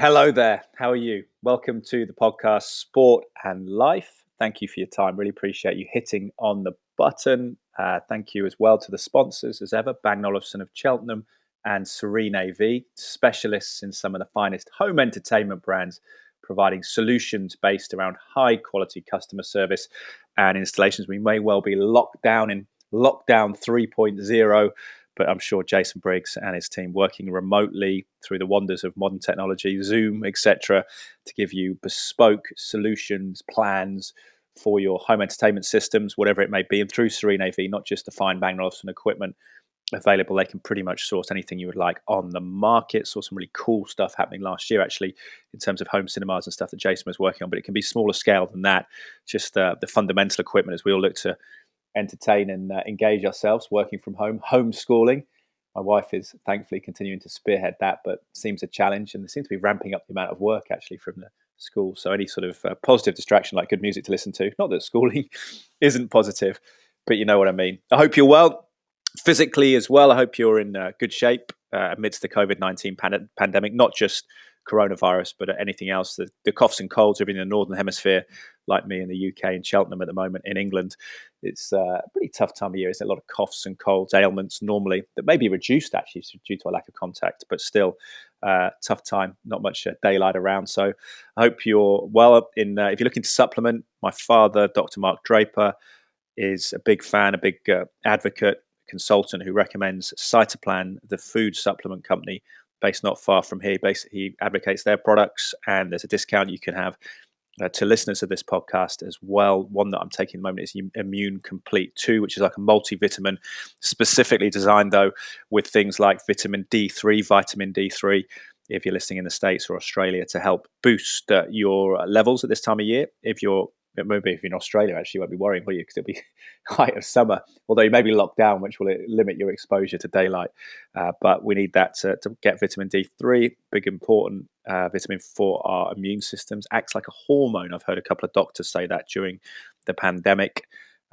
Hello there. How are you? Welcome to the podcast Sport and Life. Thank you for your time. Really appreciate you hitting on the button. Uh, thank you as well to the sponsors, as ever, Bang Olufsen of Cheltenham and Serene AV, specialists in some of the finest home entertainment brands, providing solutions based around high quality customer service and installations. We may well be locked down in lockdown 3.0 but I'm sure Jason Briggs and his team working remotely through the wonders of modern technology, Zoom, etc., to give you bespoke solutions, plans for your home entertainment systems, whatever it may be, and through Serene AV, not just to find Bang & Olufsen equipment available. They can pretty much source anything you would like on the market. Saw some really cool stuff happening last year, actually, in terms of home cinemas and stuff that Jason was working on. But it can be smaller scale than that. Just uh, the fundamental equipment as we all look to entertain and uh, engage ourselves working from home, homeschooling. My wife is thankfully continuing to spearhead that, but seems a challenge, and they seem to be ramping up the amount of work actually from the school. So any sort of uh, positive distraction, like good music to listen to, not that schooling isn't positive, but you know what I mean. I hope you're well physically as well. I hope you're in uh, good shape uh, amidst the COVID nineteen pan- pandemic, not just coronavirus, but anything else. The, the coughs and colds are in the northern hemisphere, like me in the UK and Cheltenham at the moment. In England, it's uh, a pretty tough time of year. It's a lot of coughs and colds, ailments normally that may be reduced actually due to a lack of contact, but still uh, tough time. Not much uh, daylight around. So I hope you're well. In uh, if you're looking to supplement, my father, Dr. Mark Draper, is a big fan, a big uh, advocate, consultant who recommends Cytoplan, the food supplement company based not far from here. Basically, he advocates their products, and there's a discount you can have uh, to listeners of this podcast as well. One that I'm taking at the moment is Immune Complete 2, which is like a multivitamin, specifically designed though with things like vitamin D3, vitamin D3. If you're listening in the States or Australia, to help boost uh, your levels at this time of year. If you're maybe if you're in Australia, actually, you won't be worrying, will you? Because it'll be height of summer. Although you may be locked down, which will limit your exposure to daylight. Uh, but we need that to, to, get vitamin D3, big important uh, vitamin for our immune systems. Acts like a hormone. I've heard a couple of doctors say that during the pandemic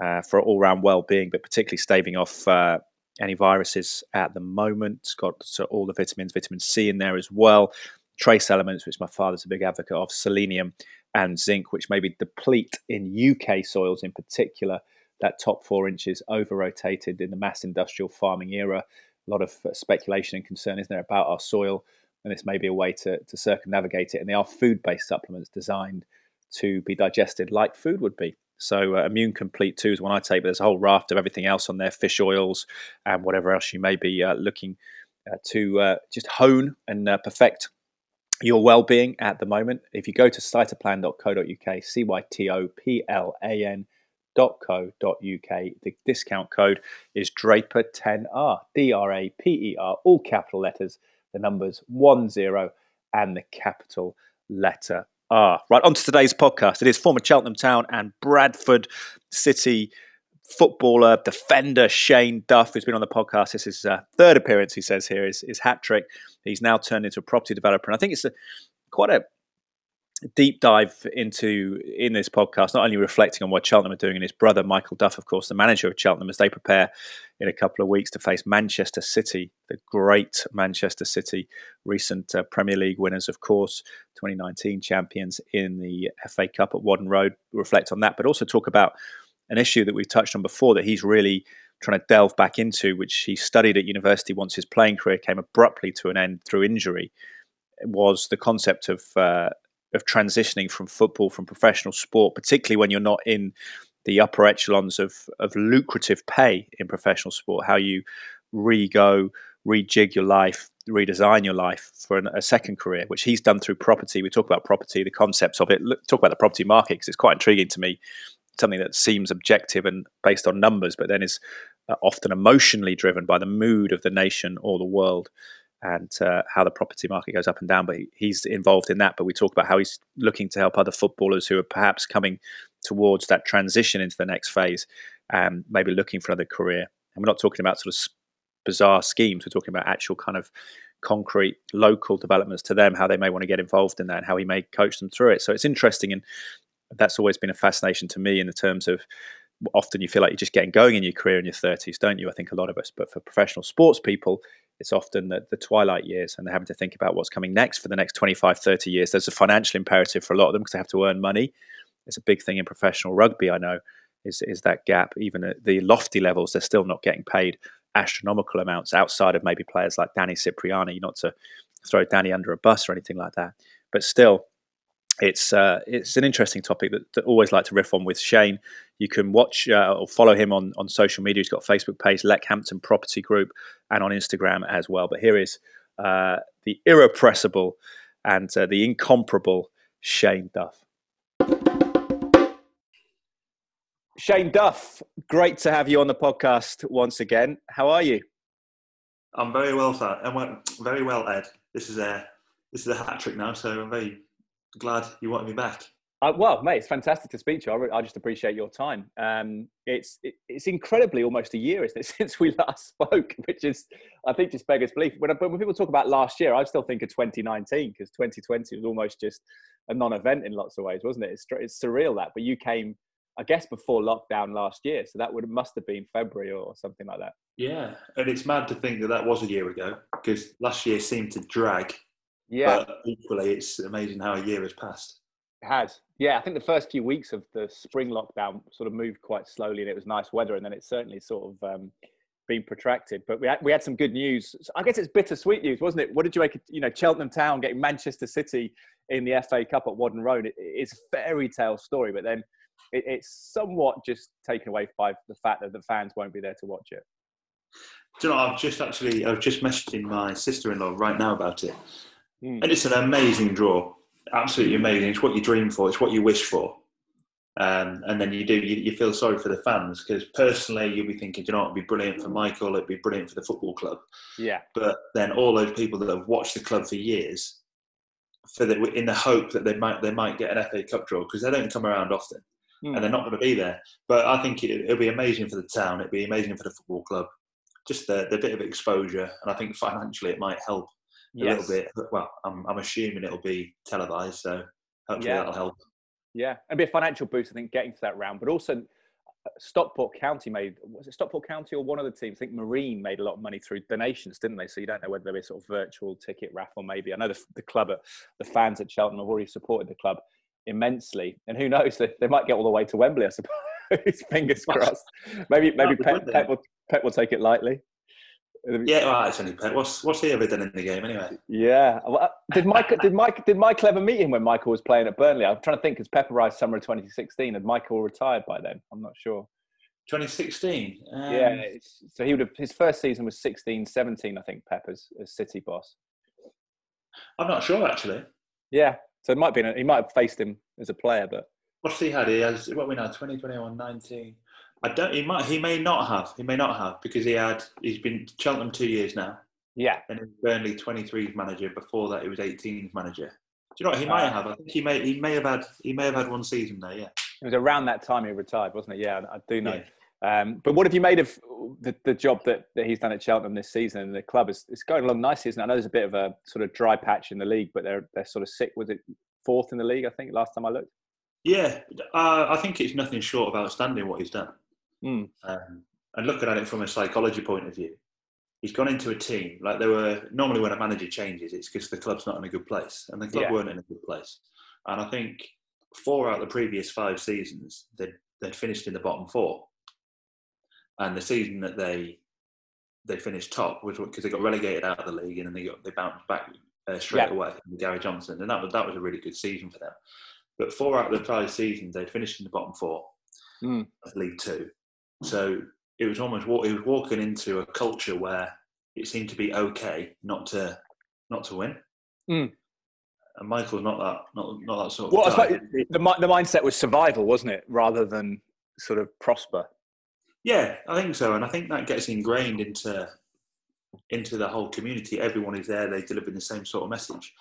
uh, for all round well being, but particularly staving off. Uh, any viruses at the moment. It's got so all the vitamins, vitamin C in there as well trace elements, which my father's a big advocate of, selenium and zinc, which maybe deplete in UK soils in particular. That top four inches over rotated in the mass industrial farming era. A lot of uh, speculation and concern is there about our soil, and this may be a way to, to circumnavigate it. And they are food based supplements designed to be digested like food would be. So, uh, Immune Complete 2 is one I take, but there's a whole raft of everything else on there fish oils and whatever else you may be uh, looking uh, to uh, just hone and uh, perfect your well-being at the moment. If you go to cytoplan.co.uk, c-y-t-o-p-l-a-n.co.uk, the discount code is Draper10R, D-R-A-P-E-R, all capital letters, the numbers one zero and the capital letter R. Right, on to today's podcast. It is former Cheltenham Town and Bradford City footballer, defender Shane Duff, who's been on the podcast. This is his uh, third appearance, he says here, is, is hat trick. He's now turned into a property developer. And I think it's a, quite a deep dive into in this podcast, not only reflecting on what Cheltenham are doing and his brother Michael Duff, of course, the manager of Cheltenham, as they prepare in a couple of weeks to face Manchester City, the great Manchester City, recent uh, Premier League winners, of course, 2019 champions in the FA Cup at Whaddon Road. Reflect on that, but also talk about an issue that we've touched on before that he's really trying to delve back into, which he studied at university once his playing career came abruptly to an end through injury, was the concept of uh, of transitioning from football, from professional sport, particularly when you're not in the upper echelons of of lucrative pay in professional sport. How you re-go, rejig your life, redesign your life for an, a second career, which he's done through property. We talk about property, the concepts of it. Look, talk about the property market because it's quite intriguing to me something that seems objective and based on numbers, but then is uh, often emotionally driven by the mood of the nation or the world and uh, how the property market goes up and down. But he's involved in that. But we talk about how he's looking to help other footballers who are perhaps coming towards that transition into the next phase and maybe looking for another career. And we're not talking about sort of bizarre schemes. We're talking about actual kind of concrete local developments to them, how they may want to get involved in that, and how he may coach them through it. So it's interesting, and that's always been a fascination to me in the terms of often you feel like you're just getting going in your career in your 30s, don't you? I think a lot of us. But for professional sports people, it's often the, the twilight years and they're having to think about what's coming next for the next 25, 30 years. There's a financial imperative for a lot of them because they have to earn money. It's a big thing in professional rugby, I know, is, is that gap. Even at the lofty levels, they're still not getting paid astronomical amounts outside of maybe players like Danny Cipriani, not to throw Danny under a bus or anything like that. But still, it's uh, it's an interesting topic that, that always like to riff on with Shane. You can watch uh, or follow him on, on social media. He's got a Facebook page, Leckhampton Property Group, and on Instagram as well. But here is uh, the irrepressible and uh, the incomparable Shane Duff. Shane Duff, great to have you on the podcast once again. How are you? I'm very well, sir. I'm very well, Ed. This is a this is a hat trick now, so I'm very glad you wanted me back. Uh, well, mate, it's fantastic to speak to you. I, I just appreciate your time. Um, it's it, it's incredibly almost a year, isn't it, since we last spoke? Which is, I think, just beggars belief. When, when people talk about last year, I still think of 2019 because 2020 was almost just a non-event in lots of ways, wasn't it? It's, it's surreal that, but you came, I guess, before lockdown last year, so that would must have been February or something like that. Yeah, and it's mad to think that that was a year ago because last year seemed to drag yeah. But equally, it's amazing how a year has passed. It has. Yeah, I think the first few weeks of the spring lockdown sort of moved quite slowly and it was nice weather. And then it certainly sort of um, been protracted. But we had, we had some good news. I guess it's bittersweet news, wasn't it? What did you make? Of, you know, Cheltenham Town getting Manchester City in the FA Cup at Whaddon Road. It, it's a fairy tale story, but then it, it's somewhat just taken away by the fact that the fans won't be there to watch it. Do you know, I've just actually, I've just messaging my sister-in-law right now about it. Mm. And it's an amazing draw, absolutely amazing. It's what you dream for, it's what you wish for. Um, and then you do, you, you, feel sorry for the fans because personally you'll be thinking, you know, it'd be brilliant for Michael, it'd be brilliant for the football club. Yeah. But then all those people that have watched the club for years, for the, in the hope that they might they might get an FA Cup draw because they don't come around often, mm. and they're not going to be there. But I think it, will be amazing for the town. It'd be amazing for the football club. Just the, the bit of exposure, and I think financially it might help yes. a little bit. Well, I'm, I'm assuming it'll be televised, so hopefully yeah. that'll help. Yeah, it'll be a financial boost, I think, getting to that round. But also, uh, Stockport County made was it Stockport County or one of the teams? I think Marine made a lot of money through donations, didn't they? So you don't know whether there be a sort of virtual ticket raffle, maybe. I know the, the club, at, the fans at Cheltenham have already supported the club immensely, and who knows? They, they might get all the way to Wembley. I suppose. Fingers crossed. Maybe maybe Pep, Pep, will, Pep will take it lightly. Yeah, well, it's only Pep. What's what's he ever done in the game anyway? Yeah. Well, uh, did Mike did Mike did Michael ever meet him when Michael was playing at Burnley? I'm trying to think because Pep arrived summer of 2016. Had Michael retired by then? I'm not sure. 2016. Um, yeah. So he would have his first season was 16, 17. I think Pep as, as City boss. I'm not sure actually. Yeah. So it might be he might have faced him as a player, but what's he had? He has what we know 2021 19. I don't. He might. He may not have. He may not have because he had. He's been Cheltenham two years now. Yeah. And Burnley 23 manager. Before that, he was 18 manager. Do you know what he uh, might have? I think he may. He may have had. He may have had one season there. Yeah. It was around that time he retired, wasn't it? Yeah, I do know. Yeah. Um, but what have you made of the, the job that, that he's done at Cheltenham this season? And the club is it's going along nicely, isn't it? I know there's a bit of a sort of dry patch in the league, but they're they're sort of sick. Was it fourth in the league? I think last time I looked. Yeah, uh, I think it's nothing short of outstanding what he's done. Mm. Um, and looking at it from a psychology point of view, he's gone into a team like there were normally when a manager changes, it's because the club's not in a good place, and the club yeah. weren't in a good place. And I think four out of the previous five seasons, they'd, they'd finished in the bottom four, and the season that they they finished top was because they got relegated out of the league and then they got they bounced back uh, straight yeah. away with Gary Johnson, and that was that was a really good season for them. But four out of the five seasons, they'd finished in the bottom four mm. of League Two, so it was almost what he was walking into a culture where it seemed to be okay not to not to win. Mm. And Michael's not that not not that sort of. Well, guy. the the mindset was survival, wasn't it, rather than sort of prosper. Yeah, I think so, and I think that gets ingrained into into the whole community. Everyone is there; they deliver the same sort of message.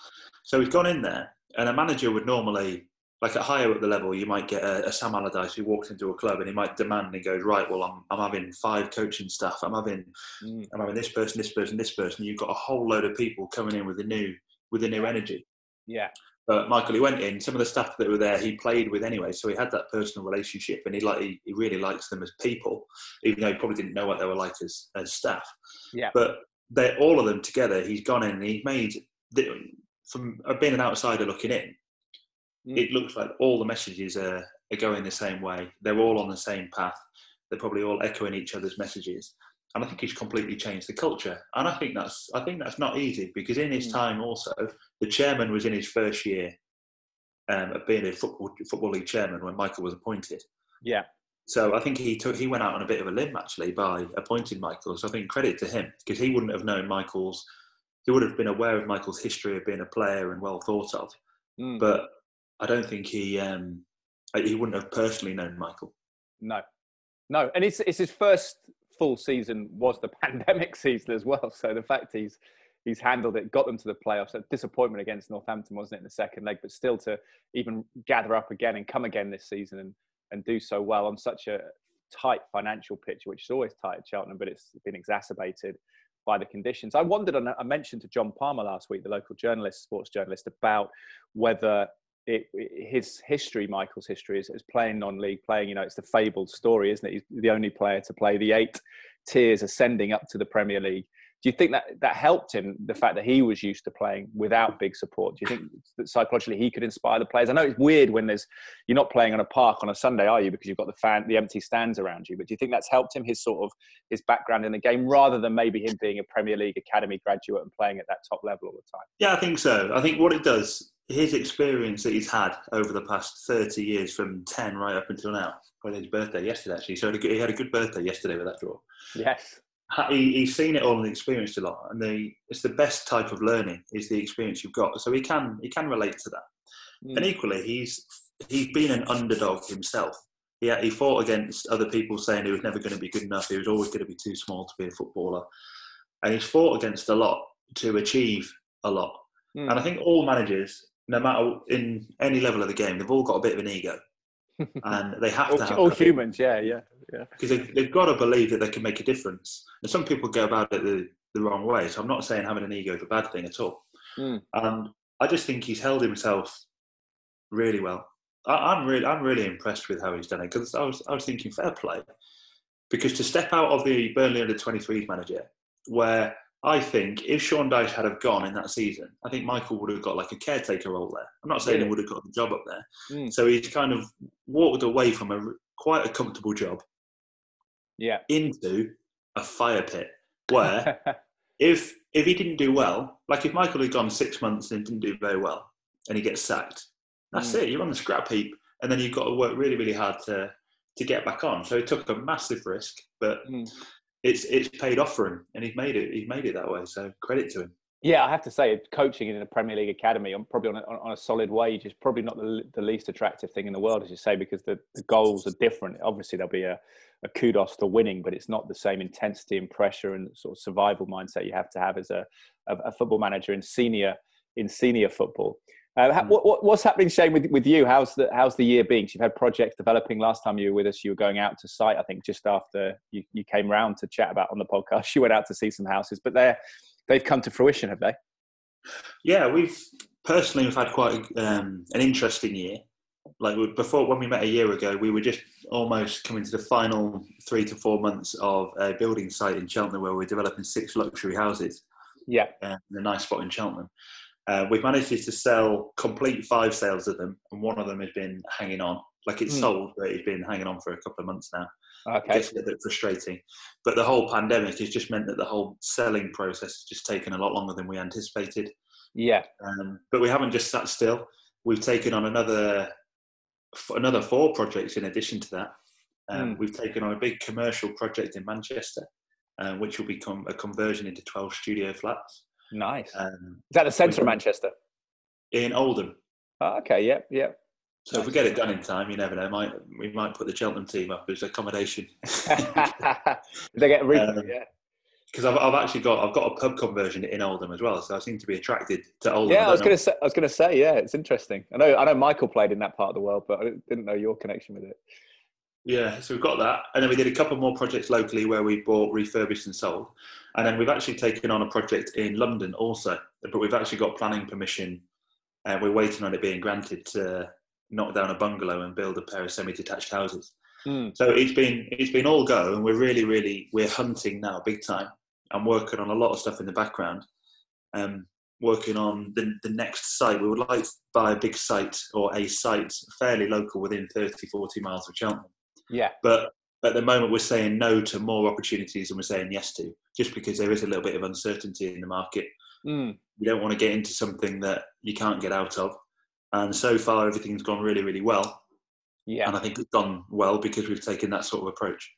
So he's gone in there, and a manager would normally like at higher up the level, you might get a, a, Sam Allardyce who walks into a club and he might demand and goes, right, well, I'm, I'm having five coaching staff. I'm having, mm. I'm having this person, this person, this person. You've got a whole load of people coming in with a new, with a new energy. Yeah. But Michael, he went in. Some of the staff that were there, he played with anyway, so he had that personal relationship, and he like he, he really likes them as people, even though he probably didn't know what they were like as as staff. Yeah. But they're all of them together. He's gone in and he made from being an outsider looking in. Mm. It looks like all the messages are, are going the same way. They're all on the same path. They're probably all echoing each other's messages and I think he's completely changed the culture. And I think that's I think that's not easy because in his mm. time also the chairman was in his first year um, of being a football football league chairman when Michael was appointed. Yeah. So I think he took he went out on a bit of a limb actually by appointing Michael. So I think credit to him because he wouldn't have known Michael's. He would have been aware of Michael's history of being a player and well thought of, mm. but I don't think he um, he wouldn't have personally known Michael. No, no, and it's it's his first full season was the pandemic season as well. So the fact he's he's handled it, got them to the playoffs. A disappointment against Northampton, wasn't it, in the second leg? But still to even gather up again and come again this season and and do so well on such a tight financial picture, which is always tight at Cheltenham, but it's been exacerbated by the conditions. I wondered, and I mentioned to John Palmer last week, the local journalist, sports journalist, about whether it, his history, Michael's history, is, is playing non-league, playing. You know, it's the fabled story, isn't it? He's the only player to play the eight tiers ascending up to the Premier League. Do you think that that helped him? The fact that he was used to playing without big support. Do you think that psychologically he could inspire the players? I know it's weird when there's you're not playing on a park on a Sunday, are you? Because you've got the fan, the empty stands around you. But do you think that's helped him his sort of his background in the game, rather than maybe him being a Premier League academy graduate and playing at that top level all the time? Yeah, I think so. I think what it does his experience that he's had over the past 30 years from 10 right up until now. Well, his birthday yesterday, actually. So he had a good birthday yesterday with that draw. Yes. He, he's seen it all and experienced a lot. And the, it's the best type of learning is the experience you've got. So he can, he can relate to that. Mm. And equally, he's, he's been an underdog himself. Yeah, he fought against other people saying he was never going to be good enough. He was always going to be too small to be a footballer. And he's fought against a lot to achieve a lot. Mm. And I think all managers no matter in any level of the game, they've all got a bit of an ego, and they have all, to have all humans. Yeah, yeah, yeah. Because they've, they've got to believe that they can make a difference. And some people go about it the, the wrong way. So I'm not saying having an ego is a bad thing at all. Mm. And I just think he's held himself really well. I, am really, I'm really impressed with how he's done it because I was, I was thinking fair play, because to step out of the Burnley under 23s manager, where I think if Sean Dyche had have gone in that season, I think Michael would have got like a caretaker role there. I'm not saying he would have got the job up there. Mm. So he's kind of walked away from a quite a comfortable job, yeah, into a fire pit where if if he didn't do well, like if Michael had gone six months and didn't do very well, and he gets sacked, that's mm. it. You're on the scrap heap, and then you've got to work really really hard to to get back on. So he took a massive risk, but. Mm it's it's paid off for him, and he's made it. He's made it that way. So credit to him. Yeah, I have to say, coaching in a Premier League academy, on probably on a, on a solid wage, is probably not the, the least attractive thing in the world, as you say, because the, the goals are different. Obviously, there'll be a, a kudos to winning, but it's not the same intensity and pressure and sort of survival mindset you have to have as a, a, a football manager in senior in senior football. Uh, hmm. what, what's happening, Shane, with, with you? How's the how's the year been? You've had projects developing. Last time you were with us, you were going out to site. I think just after you, you came round to chat about on the podcast, you went out to see some houses. But they're they've come to fruition, have they? Yeah, we've personally we've had quite a, um, an interesting year. Like before, when we met a year ago, we were just almost coming to the final three to four months of a building site in Cheltenham where we're developing six luxury houses. Yeah, uh, in a nice spot in Cheltenham. Uh, we've managed to sell complete five sales of them, and one of them has been hanging on. Like it's mm. sold, but it's been hanging on for a couple of months now. Okay. It's a bit frustrating. But the whole pandemic has just meant that the whole selling process has just taken a lot longer than we anticipated. Yeah. Um, but we haven't just sat still. We've taken on another another four projects in addition to that. Um, mm. We've taken on a big commercial project in Manchester, uh, which will become a conversion into 12 studio flats. Nice. Um, Is that the centre of Manchester? In Oldham. Oh, okay. Yep. Yep. So if we get it done in time, you never know. Might we might put the Cheltenham team up as accommodation. they get a um, yeah. Because I've, I've actually got I've got a pub conversion in Oldham as well, so I seem to be attracted to Oldham. Yeah, I, I was going to say I was to say yeah, it's interesting. I know I know Michael played in that part of the world, but I didn't know your connection with it. Yeah, so we've got that, and then we did a couple more projects locally where we bought, refurbished, and sold, and then we've actually taken on a project in London also, but we've actually got planning permission and we're waiting on it being granted to knock down a bungalow and build a pair of semi-detached houses. Mm. So it's been it's been all go, and we're really really we're hunting now big time. I'm working on a lot of stuff in the background. Um, working on the, the next site. We would like to buy a big site or a site fairly local within 30, 40 miles of Cheltenham. Yeah. But at the moment, we're saying no to more opportunities than we're saying yes to, just because there is a little bit of uncertainty in the market. Mm. You don't want to get into something that you can't get out of. And so far, everything's gone really, really well. Yeah. And I think it's gone well because we've taken that sort of approach.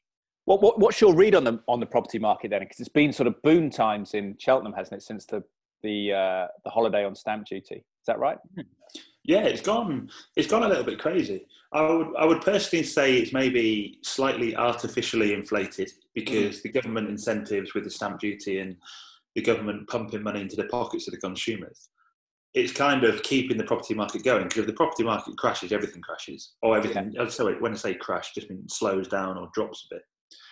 What, what, what's your read on the on the property market then? Because it's been sort of boom times in Cheltenham, hasn't it, since the the uh, the holiday on stamp duty? Is that right? Yeah, it's gone. It's gone a little bit crazy. I would I would personally say it's maybe slightly artificially inflated because mm. the government incentives with the stamp duty and the government pumping money into the pockets of the consumers. It's kind of keeping the property market going because if the property market crashes, everything crashes. Or everything. Yeah. Sorry, when I say crash, just means slows down or drops a bit.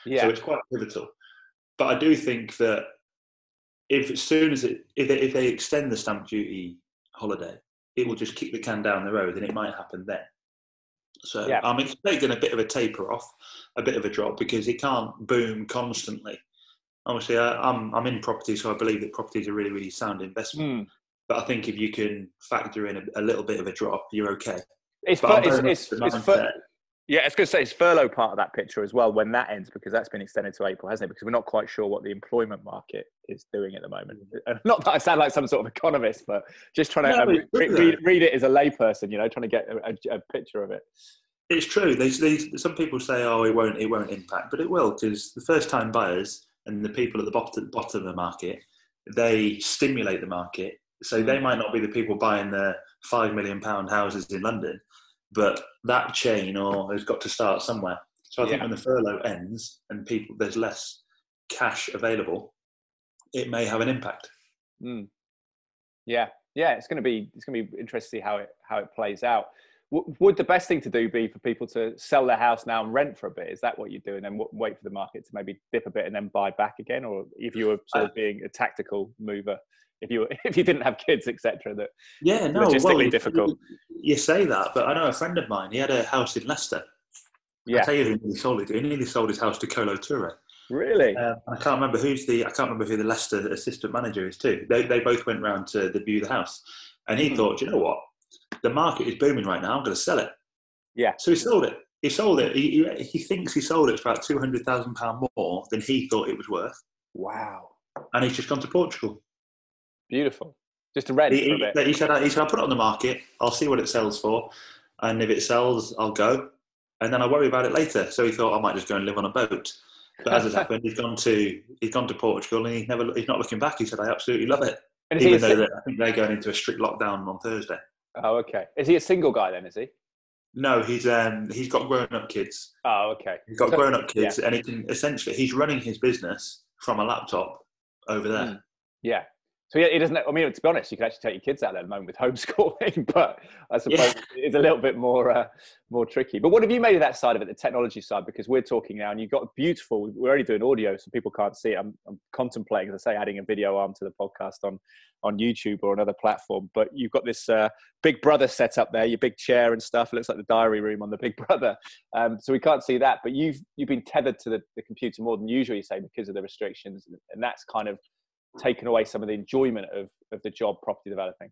Yeah. So it's quite pivotal. But I do think that if as soon as it if they, if they extend the stamp duty holiday, it will just kick the can down the road, and it might happen then. So yeah. I'm expecting a bit of a taper off, a bit of a drop because it can't boom constantly. Obviously, I, am I'm, I'm in property, so I believe that property is a really really sound investment. Mm. But I think if you can factor in a, a, little bit of a drop, you're okay. It's, it's, it's, it's, yeah, I was going to say it's furlough part of that picture as well when that ends because that's been extended to April, hasn't it? Because we're not quite sure what the employment market is doing at the moment. Mm. Not that I sound like some sort of economist, but just trying to no, um, read, read, read, it as a layperson, you know, trying to get a, a picture of it. It's true. They, they, some people say, "Oh, it won't, it won't impact," but it will because the first-time buyers and the people at the bottom, bottom of the market, they stimulate the market. So mm. they might not be the people buying the five million pound houses in London but that chain or has got to start somewhere. So I yeah. think when the furlough ends and people there's less cash available, it may have an impact. Mm. Yeah, yeah, it's going to be it's going to be interesting to see how it how it plays out. W- would the best thing to do be for people to sell their house now and rent for a bit? Is that what you do, and then w- wait for the market to maybe dip a bit and then buy back again, or if you were sort of being a tactical mover? If you if you didn't have kids, etc. That yeah, no, logistically well, difficult. You, say that, but I know a friend of mine. He had a house in Leicester. Yeah, I tell you, he sold it. He nearly sold his house to Kolo Touré. Really? Um, I can't remember who's the. I can't remember who the Leicester assistant manager is too. They they both went round to the view the house, and he mm. thought, you know what, the market is booming right now. I'm going to sell it. Yeah. So he sold it. He sold it. He, he, he thinks he sold it for about two hundred thousand pound more than he thought it was worth. Wow. And he's just gone to Portugal. Beautiful. Just to rent he, for a bit. He said, he said, I'll put it on the market. I'll see what it sells for. And if it sells, I'll go. And then I'll worry about it later. So he thought I might just go and live on a boat. But as has happened, he's gone to he's gone to Portugal and he never he's not looking back. He said, I absolutely love it. And Even though I think they're going into a strict lockdown on Thursday. Oh, okay. Is he a single guy then? Is he? No, he's um he's got grown up kids. Oh, okay. He's got so, grown up kids, yeah. and he can essentially he's running his business from a laptop over there. Mm. Yeah, so yeah, it doesn't. I mean, to be honest, you can actually take your kids out there at the moment with homeschooling, but I suppose yeah. it's a little bit more uh, more tricky. But what have you made of that side of it, the technology side? Because we're talking now, and you've got beautiful. We're only doing audio, so people can't see it. I'm, I'm contemplating, as I say, adding a video arm to the podcast on on YouTube or another platform. But you've got this uh, Big Brother set up there, your big chair and stuff. It looks like the diary room on the Big Brother. Um, so we can't see that, but you've you've been tethered to the, the computer more than usual, you say, because of the restrictions, and that's kind of taken away some of the enjoyment of, of the job property developing?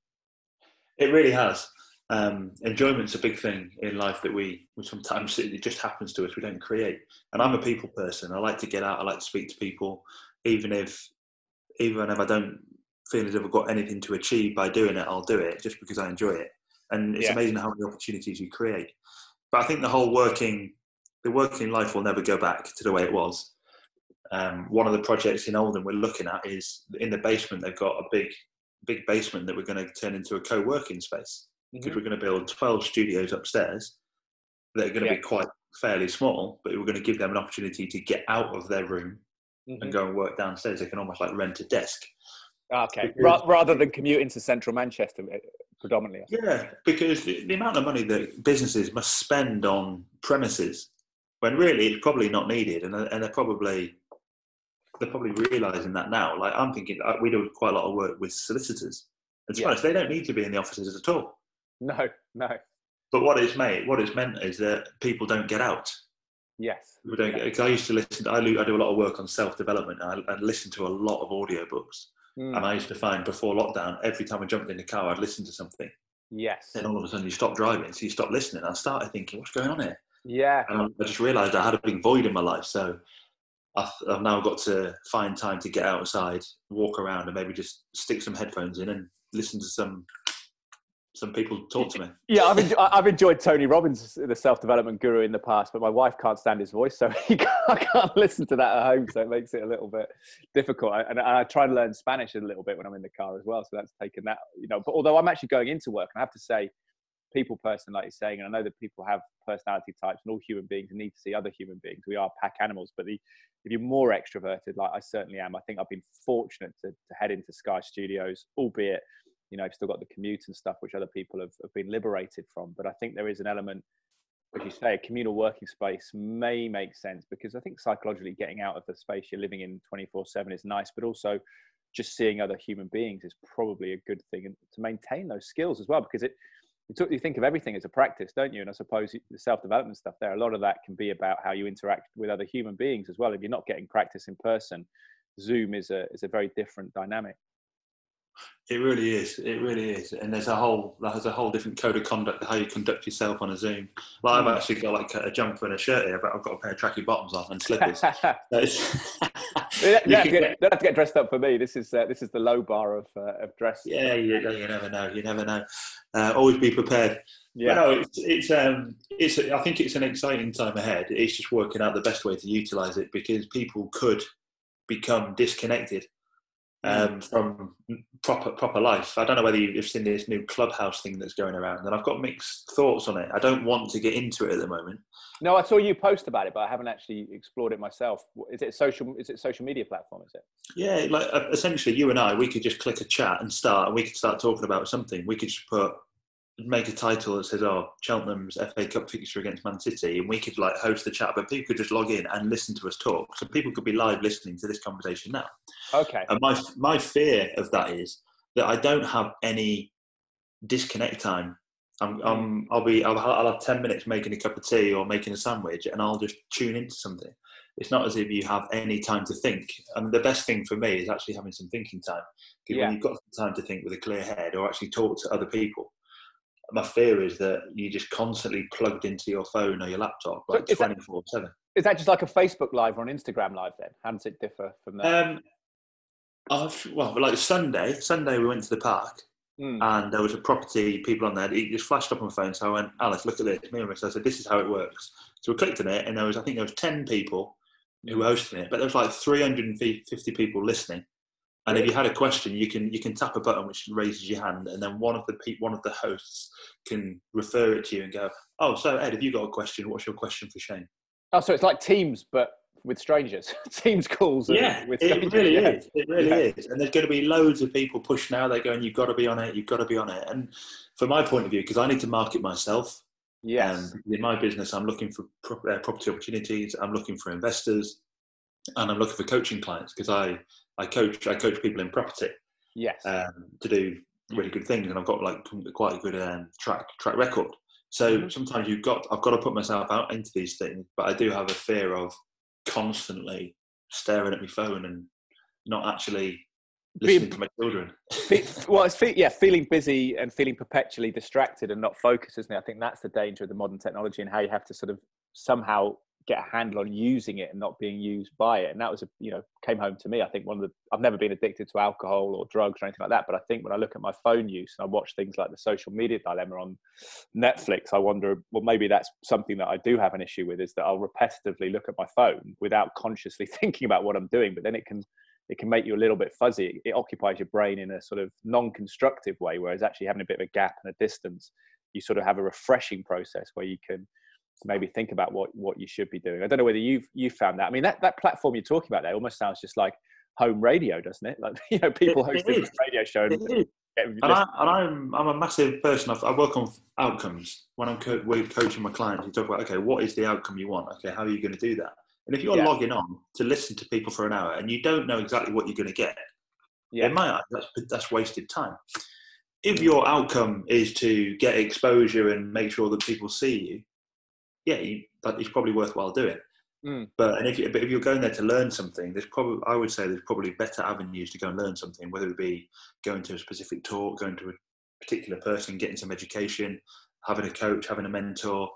It really has. Um, enjoyment's a big thing in life that we, we sometimes it just happens to us. We don't create. And I'm a people person. I like to get out. I like to speak to people, even if even if I don't feel as if I've got anything to achieve by doing it. I'll do it just because I enjoy it. And it's yeah. amazing how many opportunities you create. But I think the whole working the working life will never go back to the way it was. Um, one of the projects in Oldham we're looking at is in the basement. They've got a big, big basement that we're going to turn into a co-working space because mm-hmm. we're going to build 12 studios upstairs that are going to yeah. be quite fairly small, but we're going to give them an opportunity to get out of their room mm-hmm. and go and work downstairs. They can almost like rent a desk. Okay, because, rather than commute into central Manchester eh, predominantly. Yeah, because the, the amount of money that businesses must spend on premises when really it's probably not needed, and, and they're probably they're probably realizing that now. Like I'm thinking, uh, we do quite a lot of work with solicitors, And to be honest, they don't need to be in the offices at all. No, no. But what it's made, what it's meant is that people don't get out. Yes. People don't yeah. get. I used to listen. I, do, I do a lot of work on self development. I, I listen to a lot of audiobooks, mm. and I used to find before lockdown, every time I jumped in the car, I'd listen to something. Yes. Then all of a sudden, you stop driving, so you stop listening. I started thinking, what's going on here? Yeah. And I just realised I had a big void in my life. So I've, I've now got to find time to get outside, walk around, and maybe just stick some headphones in and listen to some some people talk to me. Yeah, I've enjoyed, I've enjoyed Tony Robbins, the self development guru, in the past, but my wife can't stand his voice, so can't, I can't listen to that at home. So it makes it a little bit difficult. And I try to learn Spanish a little bit when I'm in the car as well. So that's taken that, you know. But although I'm actually going into work, and I have to say, people person, like you're saying, and I know that people have personality types, and all human beings need to see other human beings. We are pack animals, but the, if you're more extroverted, like I certainly am, I think I've been fortunate to, to head into Sky Studios, albeit you know, I've still got the commute and stuff, which other people have, have been liberated from. But I think there is an element, as you say, a communal working space may make sense because I think psychologically getting out of the space you're living in 24 7 is nice, but also just seeing other human beings is probably a good thing and to maintain those skills as well because it you think of everything as a practice don't you and i suppose the self-development stuff there a lot of that can be about how you interact with other human beings as well if you're not getting practice in person zoom is a is a very different dynamic it really is. It really is. And there's a whole there's a whole different code of conduct how you conduct yourself on a Zoom. Well, I've hmm. actually got like a jumper and a shirt here, but I've got a pair of tracky bottoms on and slippers. you don't, have get, don't, have to get dressed up for me. This is uh, this is the low bar of uh, of dress. Yeah, you, you never know. You never know. Uh, always be prepared. Yeah. But no, it's it's um it's I think it's an exciting time ahead. It's just working out the best way to utilize it because people could become disconnected um, from proper proper life. I don't know whether you've seen this new clubhouse thing that's going around, and I've got mixed thoughts on it. I don't want to get into it at the moment. No, I saw you post about it, but I haven't actually explored it myself. Is it social? Is it social media platform? Is it? Yeah, like uh, essentially, you and I, we could just click a chat and start, and we could start talking about something. We could just put make a title that says, "Oh, Cheltenham's FA Cup fixture against Man City," and we could like host the chat, but people could just log in and listen to us talk. So people could be live listening to this conversation now. Okay. And my my fear of that is that I don't have any disconnect time. I'm, hmm. I'm I'll be I'll, I'll have ten minutes making a cup of tea or making a sandwich, and I'll just tune into something. It's not as if you have any time to think. I And the best thing for me is actually having some thinking time. Because yeah. when you've got some time to think with a clear head or actually talk to other people, my fear is that you're just constantly plugged into your phone or your laptop like twenty four seven. Is that just like a Facebook live or an Instagram live then? How does it differ from that? Um, I've, well, like Sunday, Sunday we went to the park mm. and there was a property people on there. It just flashed up on my phone, so I went, Alice, look at this. Me and I said, this is how it works. So we clicked on it, and there was, I think, there was ten people who were hosting it, but there was like 350 people listening. And if you had a question, you can you can tap a button which raises your hand, and then one of the pe- one of the hosts can refer it to you and go, "Oh, so Ed, have you got a question? What's your question for Shane?" Oh, so it's like Teams, but with strangers. Teams calls. Yeah, with it really yeah. is. It really yeah. is. And there's going to be loads of people pushing out. They're going, "You've got to be on it. You've got to be on it." And from my point of view, because I need to market myself. Yes. in my business, I'm looking for pro- uh, property opportunities. I'm looking for investors, and I'm looking for coaching clients because I I coach I coach people in property. Yes. Um, to do really good things, and I've got like quite a good um, track track record. So mm-hmm. sometimes you've got I've got to put myself out into these things, but I do have a fear of constantly staring at my phone and not actually listening to my children. well, it's yeah, feeling busy and feeling perpetually distracted and not focused, isn't it? I think that's the danger of the modern technology and how you have to sort of somehow get a handle on using it and not being used by it. And that was a you know came home to me. I think one of the I've never been addicted to alcohol or drugs or anything like that, but I think when I look at my phone use and I watch things like the social media dilemma on Netflix, I wonder well maybe that's something that I do have an issue with is that I'll repetitively look at my phone without consciously thinking about what I'm doing, but then it can it can make you a little bit fuzzy. It occupies your brain in a sort of non-constructive way, whereas actually having a bit of a gap and a distance, you sort of have a refreshing process where you can maybe think about what what you should be doing. I don't know whether you've you found that. I mean, that that platform you're talking about there almost sounds just like home radio, doesn't it? Like you know, people hosting a radio show. And, and, I, am I'm a massive person. I, I work on outcomes when I'm co- coaching my clients. You talk about okay, what is the outcome you want? Okay, how are you going to do that? And if you're yeah. logging on to listen to people for an hour and you don't know exactly what you're going to get, yeah. in my eyes, that's that's wasted time. if mm. your outcome is to get exposure and make sure that people see you, yeah, you, that is probably worthwhile doing. Mm. But and if you, but if you're going there to learn something, there's probably I would say there's probably better avenues to go and learn something, whether it be going to a specific talk, going to a particular person, getting some education, having a coach, having a mentor,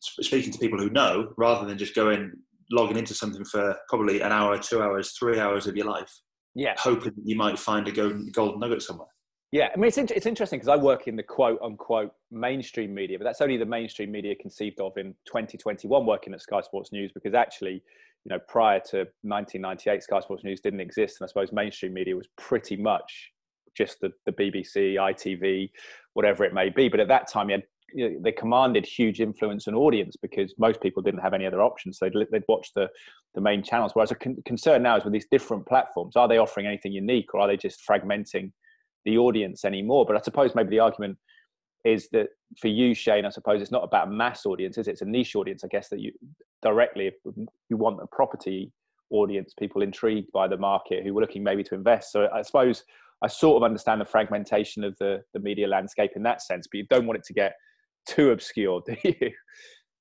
speaking to people who know, rather than just going logging into something for probably an hour, two hours, three hours of your life. Yeah, hoping that you might find a golden, golden nugget somewhere. Yeah, I mean, it's, it's interesting because I work in the quote unquote mainstream media, but that's only the mainstream media conceived of in 2021 working at Sky Sports News because actually, you know, prior to 1998, Sky Sports News didn't exist. And I suppose mainstream media was pretty much just the, the BBC, ITV, whatever it may be. But at that time, you had, you know, they commanded huge influence and audience because most people didn't have any other options. So they'd, they'd watch the, the main channels. Whereas a con- concern now is with these different platforms, are they offering anything unique or are they just fragmenting the audience anymore. But I suppose maybe the argument is that for you, Shane, I suppose it's not about mass audiences; it's a niche audience. I guess that you directly if you want a property audience, people intrigued by the market who were looking maybe to invest. So I suppose I sort of understand the fragmentation of the the media landscape in that sense, but you don't want it to get too obscure, do you?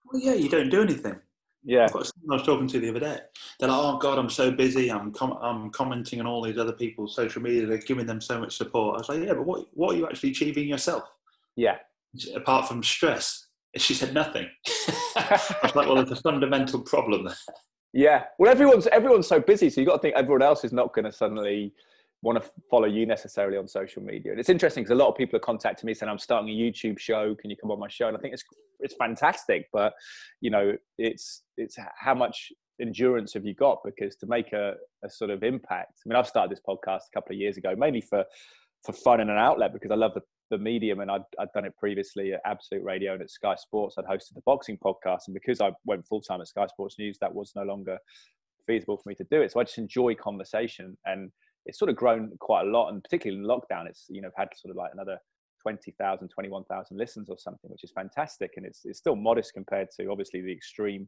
Well, yeah, you don't do anything. Yeah. I was talking to the other day. They're like, "Oh God, I'm so busy. I'm com- I'm commenting on all these other people's social media. They're giving them so much support." I was like, "Yeah, but what what are you actually achieving yourself?" Yeah. Apart from stress, she said nothing. I was like, "Well, there's a fundamental problem there." Yeah. Well, everyone's everyone's so busy, so you've got to think everyone else is not going to suddenly want to follow you necessarily on social media. And it's interesting because a lot of people are contacting me saying, "I'm starting a YouTube show. Can you come on my show?" And I think it's it's fantastic, but you know, it's it's how much endurance have you got? Because to make a, a sort of impact. I mean, I've started this podcast a couple of years ago, mainly for for fun and an outlet because I love the, the medium and I'd, I'd done it previously at Absolute Radio and at Sky Sports. I'd hosted the boxing podcast. And because I went full time at Sky Sports News, that was no longer feasible for me to do it. So I just enjoy conversation and it's sort of grown quite a lot, and particularly in lockdown, it's you know had sort of like another 20,000, 21,000 listens or something, which is fantastic, and it's it's still modest compared to obviously the extreme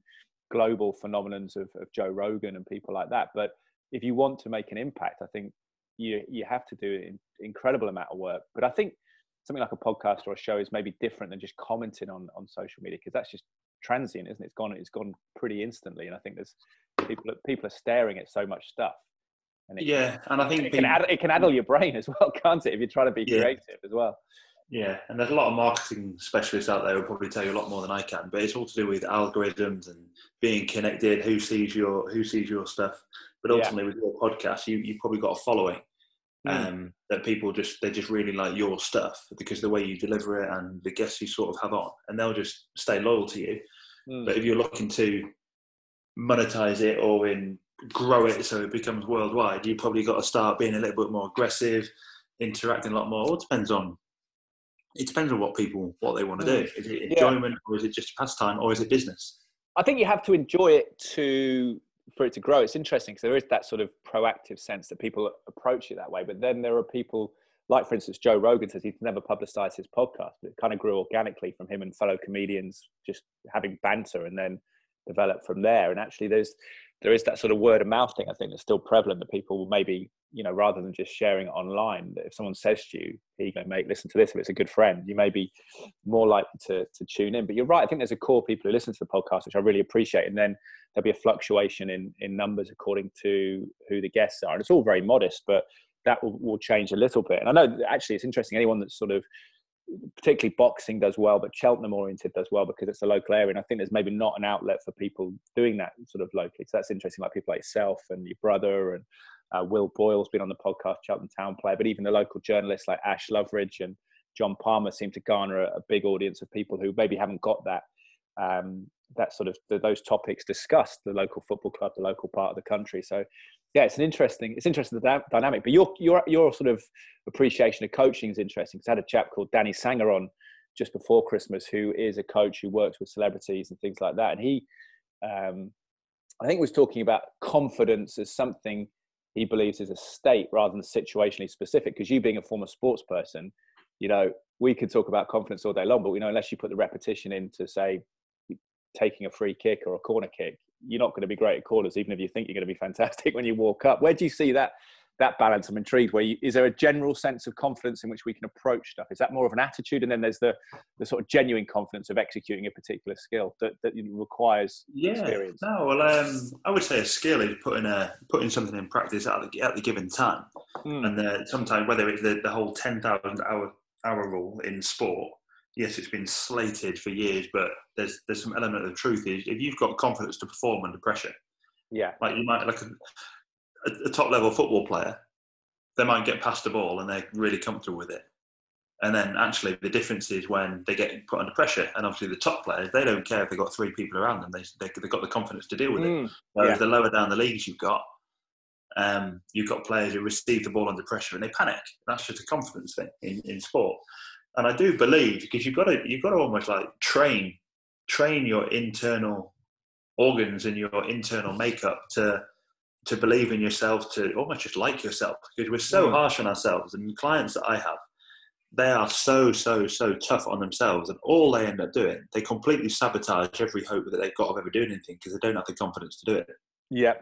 global phenomenons of, of Joe Rogan and people like that. But if you want to make an impact, I think you you have to do an incredible amount of work. But I think something like a podcast or a show is maybe different than just commenting on on social media because that's just transient, isn't it? It's gone it's gone pretty instantly, and I think there's people people are staring at so much stuff and it, yeah, and I think it can, add, it can addle your brain as well, can't it? If you're trying to be yeah. creative as well. Yeah, and there's a lot of marketing specialists out there who probably tell you a lot more than I can. But it's all to do with algorithms and being connected. Who sees your Who sees your stuff? But ultimately, yeah. with your podcast, you you probably got a following mm. um, that people just they just really like your stuff because the way you deliver it and the guests you sort of have on, and they'll just stay loyal to you. Mm. But if you're looking to monetize it or in grow it so it becomes worldwide, you probably got to start being a little bit more aggressive, interacting a lot more. It depends on it depends on what people what they want to do. Mm. Is it enjoyment yeah. or is it just pastime or is it business? I think you have to enjoy it to for it to grow. It's interesting because there is that sort of proactive sense that people approach it that way. But then there are people like, for instance, Joe Rogan says he's never publicized his podcast, but it kind of grew organically from him and fellow comedians just having banter and then developed from there. And actually, there's there is that sort of word of mouth thing I think that's still prevalent that people will maybe you know rather than just sharing it online if someone says to you here you go mate listen to this if it's a good friend you may be more likely to, to tune in. But you're right I think there's a core people who listen to the podcast which I really appreciate and then there'll be a fluctuation in in numbers according to who the guests are and it's all very modest but that will, will change a little bit. And I know actually it's interesting anyone that's sort of particularly boxing does well, but Cheltenham oriented does well because it's a local area. And I think there's maybe not an outlet for people doing that sort of locally. So that's interesting, like people like yourself and your brother and uh, Will Boyle's been on the podcast, Cheltenham Town Player, but even the local journalists like Ash Loveridge and John Palmer seem to garner a, a big audience of people who maybe haven't got that um, that sort of those topics discussed the local football club, the local part of the country. So yeah, it's an interesting, it's interesting the dynamic. But your your your sort of appreciation of coaching is interesting. Because I had a chap called Danny Sanger on just before Christmas, who is a coach who works with celebrities and things like that, and he, um, I think, was talking about confidence as something he believes is a state rather than situationally specific. Because you, being a former sports person, you know, we could talk about confidence all day long, but we know unless you put the repetition in to say taking a free kick or a corner kick, you're not going to be great at corners, even if you think you're going to be fantastic when you walk up. Where do you see that that balance? I'm intrigued. Where you, is there a general sense of confidence in which we can approach stuff? Is that more of an attitude and then there's the the sort of genuine confidence of executing a particular skill that, that requires yeah, experience? No well um, i would say a skill is putting a putting something in practice at the, at the given time. Mm. and uh, sometimes whether it's the, the whole 10000 hour hour rule in sport yes, it's been slated for years, but there's there's some element of truth. Is if you've got confidence to perform under pressure, yeah, like you might like a, a top level football player, they might get past the ball and they're really comfortable with it. And then actually the difference is when they get put under pressure. And obviously the top players, they don't care if they've got three people around them. They, they, have got the confidence to deal with mm, it. Whereas yeah. the lower down the leagues you've got, um, you've got players who receive the ball under pressure and they panic. That's just a confidence thing in, in sport and I do believe because you've got to you've got to almost like train train your internal organs and your internal makeup to to believe in yourself to almost just like yourself because we're so mm. harsh on ourselves and clients that I have they are so so so tough on themselves and all they end up doing they completely sabotage every hope that they've got of ever doing anything because they don't have the confidence to do it yeah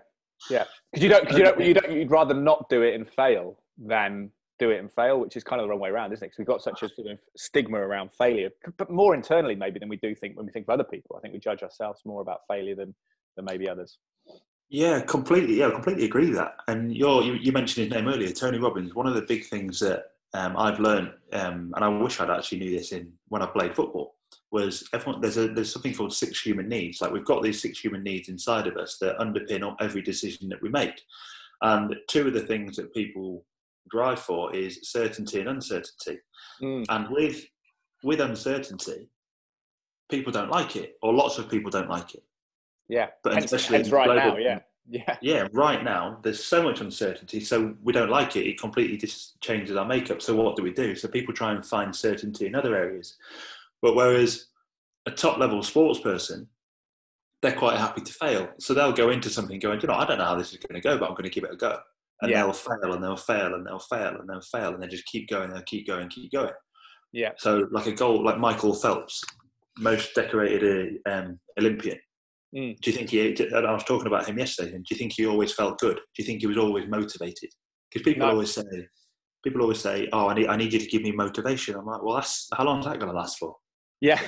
yeah because you don't because you don't you don't you'd rather not do it and fail than do it and fail, which is kind of the wrong way around, isn't it? Because we've got such a sort of stigma around failure, but more internally maybe than we do think when we think of other people. I think we judge ourselves more about failure than than maybe others. Yeah, completely. Yeah, I completely agree with that. And you you mentioned his name earlier, Tony Robbins. One of the big things that um, I've learned, um, and I wish I'd actually knew this in when I played football, was everyone there's a there's something called six human needs. Like we've got these six human needs inside of us that underpin every decision that we make. And two of the things that people drive for is certainty and uncertainty. Mm. And with with uncertainty, people don't like it, or lots of people don't like it. Yeah, but hence, especially hence right global, now, yeah. Yeah. Yeah, right now there's so much uncertainty, so we don't like it. It completely just changes our makeup. So what do we do? So people try and find certainty in other areas. But whereas a top level sports person, they're quite happy to fail. So they'll go into something going, you know, I don't know how this is going to go, but I'm going to give it a go and yeah. they'll fail and they'll fail and they'll fail and they'll fail and they just keep going and keep going, keep going. Yeah. So like a goal, like Michael Phelps, most decorated um, Olympian. Mm. Do you think he? And I was talking about him yesterday. And do you think he always felt good? Do you think he was always motivated? Because people no. always say, people always say, "Oh, I need, I need you to give me motivation." I'm like, well, that's how long is that going to last for? Yeah,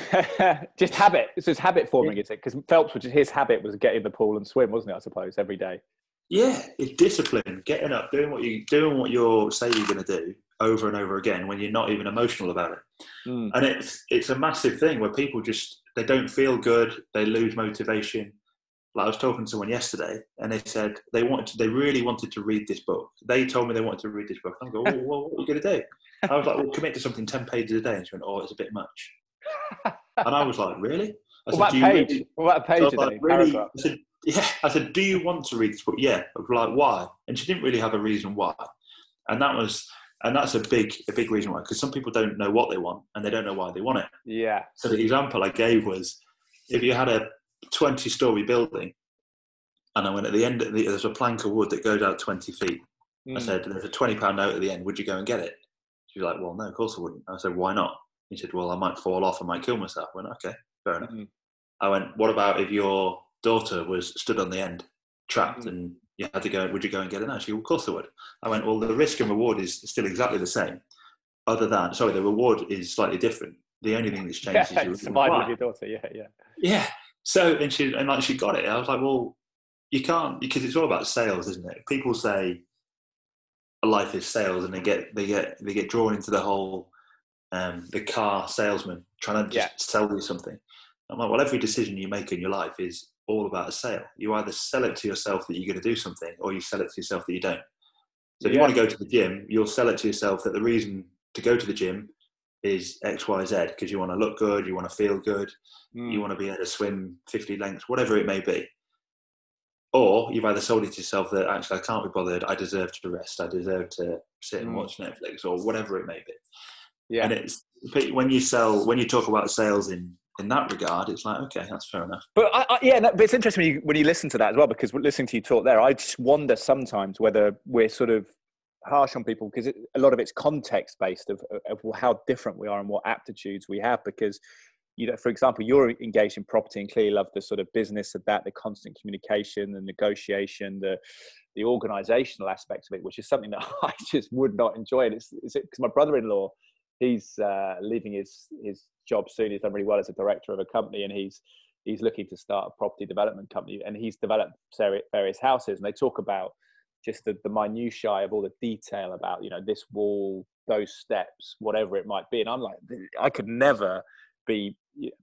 just habit. So it's just habit forming, is it? Because Phelps, which his habit was get in the pool and swim, wasn't it? I suppose every day. Yeah, it's discipline. Getting up, doing what you doing what you're say you're going to do over and over again when you're not even emotional about it. Mm. And it's it's a massive thing where people just they don't feel good, they lose motivation. Like I was talking to someone yesterday, and they said they wanted to, they really wanted to read this book. They told me they wanted to read this book. I go, well, what are you going to do? I was like, well, commit to something ten pages a day. And she went, oh, it's a bit much. and I was like, really? I what said, page? Really? What page? So like, really? I said, yeah, I said, do you want to read this book? Yeah. I was like, why? And she didn't really have a reason why. And that was, and that's a big, a big reason why, because some people don't know what they want and they don't know why they want it. Yeah. So the example I gave was, if you had a 20 story building and I went at the end, the, there's a plank of wood that goes out 20 feet. Mm. I said, there's a 20 pound note at the end. Would you go and get it? She was like, well, no, of course I wouldn't. I said, why not? He said, well, I might fall off. I might kill myself. I went, okay, fair enough. Mm-hmm. I went, what about if you're daughter was stood on the end, trapped, mm. and you had to go. Would you go and get it now? She, of course I would. I went. Well, the risk and reward is still exactly the same, other than sorry, the reward is slightly different. The only thing that's changed yeah, is survival of your daughter. Yeah, yeah, yeah. So and she and like she got it. I was like, well, you can't because it's all about sales, isn't it? People say a life is sales, and they get they get they get drawn into the whole um, the car salesman trying to just yeah. sell you something. I'm like, well, every decision you make in your life is all about a sale. You either sell it to yourself that you're going to do something, or you sell it to yourself that you don't. So if yeah. you want to go to the gym, you'll sell it to yourself that the reason to go to the gym is X, Y, Z because you want to look good, you want to feel good, mm. you want to be able to swim 50 lengths, whatever it may be. Or you've either sold it to yourself that actually I can't be bothered, I deserve to rest, I deserve to sit and mm. watch Netflix, or whatever it may be. Yeah. And it's when you sell, when you talk about sales in in that regard, it's like okay, that's fair enough. But I, I, yeah, but it's interesting when you, when you listen to that as well, because listening to you talk there, I just wonder sometimes whether we're sort of harsh on people because a lot of it's context based of, of how different we are and what aptitudes we have. Because you know, for example, you're engaged in property and clearly love the sort of business of that, the constant communication, the negotiation, the the organizational aspect of it, which is something that I just would not enjoy. And it's because my brother-in-law, he's uh, leaving his his job soon. He's done really well as a director of a company, and he's he's looking to start a property development company. And he's developed various houses, and they talk about just the, the minutiae of all the detail about you know this wall, those steps, whatever it might be. And I'm like, I could never be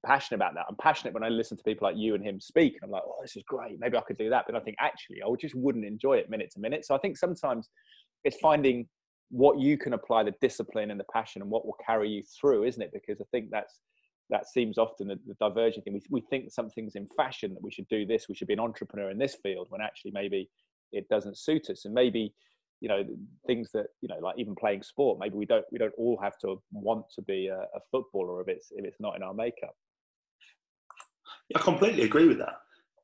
passionate about that. I'm passionate when I listen to people like you and him speak, and I'm like, oh, this is great. Maybe I could do that. But I think actually, I just wouldn't enjoy it minute to minute. So I think sometimes it's finding what you can apply the discipline and the passion and what will carry you through, isn't it? Because I think that's that seems often the, the diverging thing. We, we think something's in fashion that we should do this, we should be an entrepreneur in this field, when actually maybe it doesn't suit us. And maybe you know things that you know like even playing sport maybe we don't we don't all have to want to be a, a footballer if it's if it's not in our makeup i completely agree with that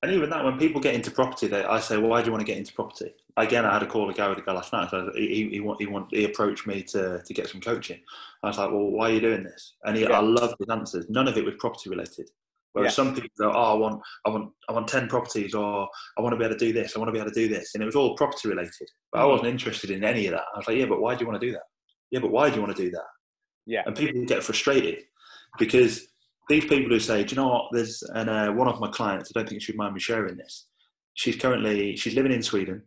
and even that when people get into property they, i say well, why do you want to get into property again i had a call a guy with a guy last night so he, he, he, want, he approached me to, to get some coaching i was like well why are you doing this and he, yeah. i loved his answers none of it was property related Whereas yeah. some people go, oh, I want, I want, I want ten properties, or I want to be able to do this, I want to be able to do this, and it was all property related. But I mm. wasn't interested in any of that. I was like, yeah, but why do you want to do that? Yeah, but why do you want to do that? Yeah. And people get frustrated because these people who say, do you know what? There's and uh, one of my clients. I don't think she'd mind me sharing this. She's currently she's living in Sweden,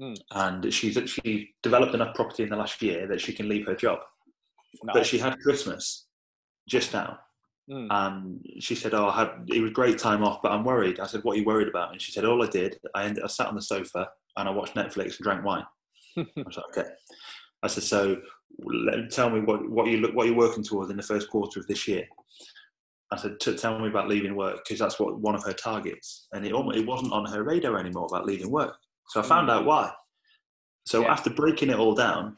mm. and she's actually developed enough property in the last year that she can leave her job. Nice. But she had Christmas just now Mm. And she said, "Oh, I had it was great time off, but I'm worried." I said, "What are you worried about?" And she said, "All I did, I, ended, I sat on the sofa and I watched Netflix and drank wine." I was like, "Okay." I said, "So, let, tell me what what you look what you're working towards in the first quarter of this year." I said, "Tell me about leaving work because that's what one of her targets." And it almost, it wasn't on her radar anymore about leaving work. So I found mm. out why. So yeah. after breaking it all down,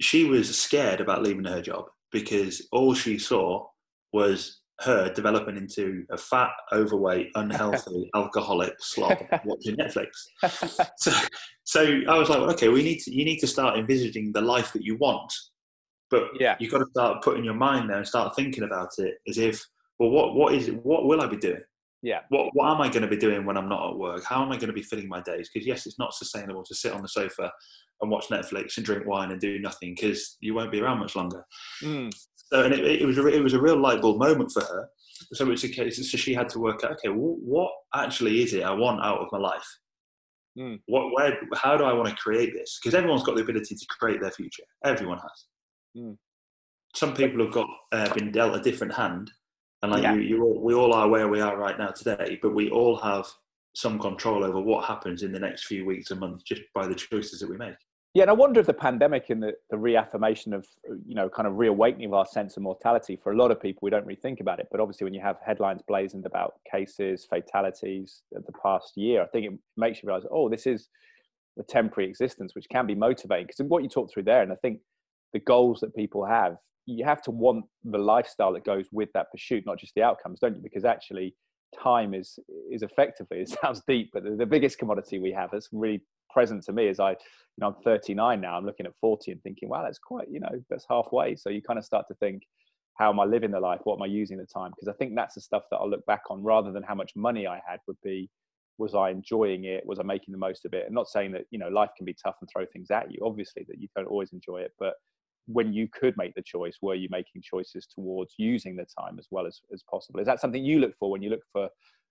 she was scared about leaving her job because all she saw was her developing into a fat, overweight, unhealthy alcoholic slob watching Netflix. So, so I was like, okay, we need to, you need to start envisaging the life that you want, but yeah. you've got to start putting your mind there and start thinking about it as if, well, what, what is it? What will I be doing? Yeah. What, what am I going to be doing when I'm not at work? How am I going to be filling my days? Because yes, it's not sustainable to sit on the sofa and watch Netflix and drink wine and do nothing because you won't be around much longer. Mm. So, and it, it, was a, it was a real light bulb moment for her. So it's a case. So she had to work out. Okay, well, what actually is it I want out of my life? Mm. What, where, how do I want to create this? Because everyone's got the ability to create their future. Everyone has. Mm. Some people have got uh, been dealt a different hand, and like yeah. you, you all, we all are where we are right now today. But we all have some control over what happens in the next few weeks and months just by the choices that we make. Yeah, and I wonder if the pandemic and the, the reaffirmation of, you know, kind of reawakening of our sense of mortality for a lot of people, we don't really think about it. But obviously, when you have headlines blazoned about cases, fatalities of the past year, I think it makes you realize, oh, this is a temporary existence, which can be motivating. Because what you talked through there, and I think the goals that people have, you have to want the lifestyle that goes with that pursuit, not just the outcomes, don't you? Because actually, time is is effectively it sounds deep but the, the biggest commodity we have is really present to me as I, you know, I'm 39 now. I'm looking at 40 and thinking, wow, that's quite, you know, that's halfway. So you kind of start to think, how am I living the life? What am I using the time? Because I think that's the stuff that I'll look back on rather than how much money I had would be, was I enjoying it? Was I making the most of it? And not saying that, you know, life can be tough and throw things at you. Obviously that you don't always enjoy it, but when you could make the choice, were you making choices towards using the time as well as, as possible? Is that something you look for when you look for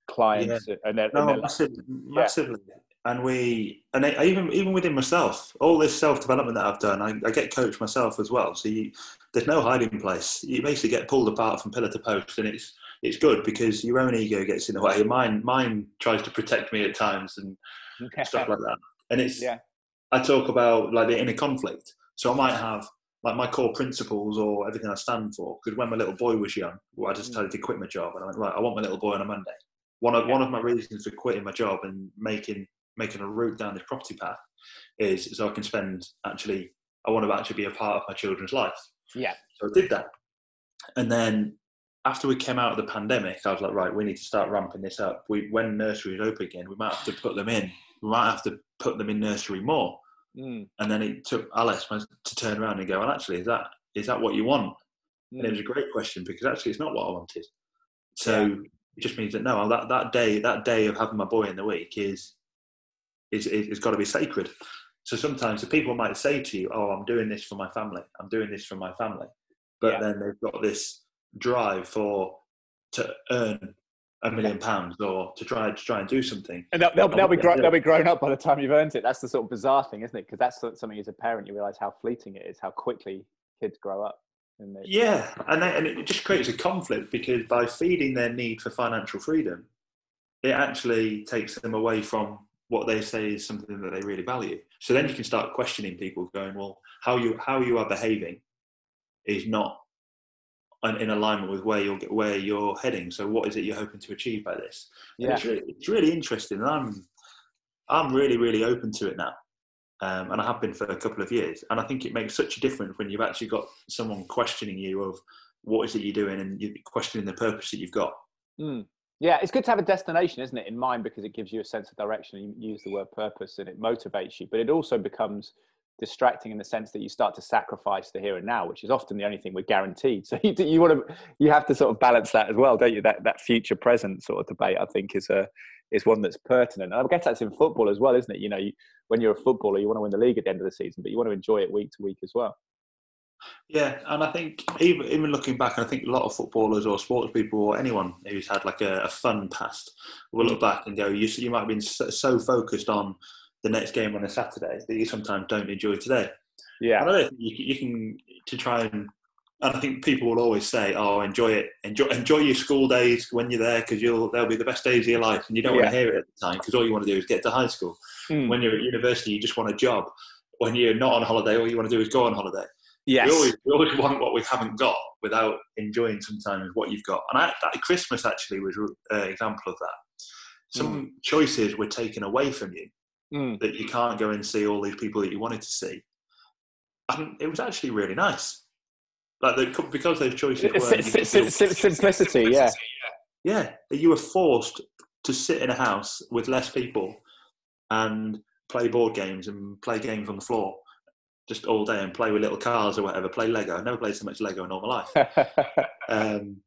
clients yeah. and no, massively, massively. And we and I, even even within myself all this self-development that i've done i, I get coached myself as well. So you, there's no hiding place. You basically get pulled apart from pillar to post and it's it's good because your own ego gets in the way. Mine mine tries to protect me at times and stuff like that. And it's yeah. i talk about like the inner conflict. So i might have like my core principles or everything i stand for because when my little boy was young well, i just decided mm. to quit my job and i went right i want my little boy on a monday one of, yeah. one of my reasons for quitting my job and making making a route down this property path is so I can spend actually I want to actually be a part of my children's life. Yeah. So I did that. And then after we came out of the pandemic, I was like, right, we need to start ramping this up. We when nurseries open again, we might have to put them in. We might have to put them in nursery more. Mm. And then it took Alice to turn around and go, well, actually, is that is that what you want? Mm. And it was a great question because actually, it's not what I wanted. So yeah. it just means that no, that that day, that day of having my boy in the week is is is got to be sacred. So sometimes the people might say to you, "Oh, I'm doing this for my family. I'm doing this for my family," but yeah. then they've got this drive for to earn a million pounds or to try to try and do something. And they'll, they'll, they'll be grown, they'll be grown up by the time you've earned it. That's the sort of bizarre thing, isn't it? Because that's something as a parent you realise how fleeting it is, how quickly kids grow up. Yeah, and they, and it just creates a conflict because by feeding their need for financial freedom, it actually takes them away from what they say is something that they really value. So then you can start questioning people, going, "Well, how you how you are behaving is not in alignment with where you're where you're heading. So what is it you're hoping to achieve by this? Yeah, it's really, it's really interesting, and I'm I'm really really open to it now, um, and I have been for a couple of years. And I think it makes such a difference when you've actually got someone questioning you of what is it you're doing, and you're questioning the purpose that you've got. Mm. Yeah, it's good to have a destination, isn't it, in mind because it gives you a sense of direction. You use the word purpose, and it motivates you, but it also becomes distracting in the sense that you start to sacrifice the here and now, which is often the only thing we're guaranteed. So you, you want to, you have to sort of balance that as well, don't you? That that future present sort of debate, I think, is a is one that's pertinent. And I guess that's in football as well, isn't it? You know, you, when you're a footballer, you want to win the league at the end of the season, but you want to enjoy it week to week as well. Yeah, and I think even even looking back, I think a lot of footballers or sports people or anyone who's had like a, a fun past will look back and go, "You you might have been so, so focused on the next game on a Saturday that you sometimes don't enjoy today. Yeah, and I don't think you, you can to try and. And I think people will always say, "Oh, enjoy it, enjoy enjoy your school days when you're there because you'll they'll be the best days of your life." And you don't yeah. want to hear it at the time because all you want to do is get to high school. Mm. When you're at university, you just want a job. When you're not on holiday, all you want to do is go on holiday. Yes. We always, we always want what we haven't got without enjoying sometimes what you've got. And I, that Christmas actually was an example of that. Some mm. choices were taken away from you mm. that you can't go and see all these people that you wanted to see. And it was actually really nice. Like the, because those choices were simplicity, simplicity, yeah. Yeah, you were forced to sit in a house with less people and play board games and play games on the floor just all day and play with little cars or whatever, play Lego. I never played so much Lego in all my life. um,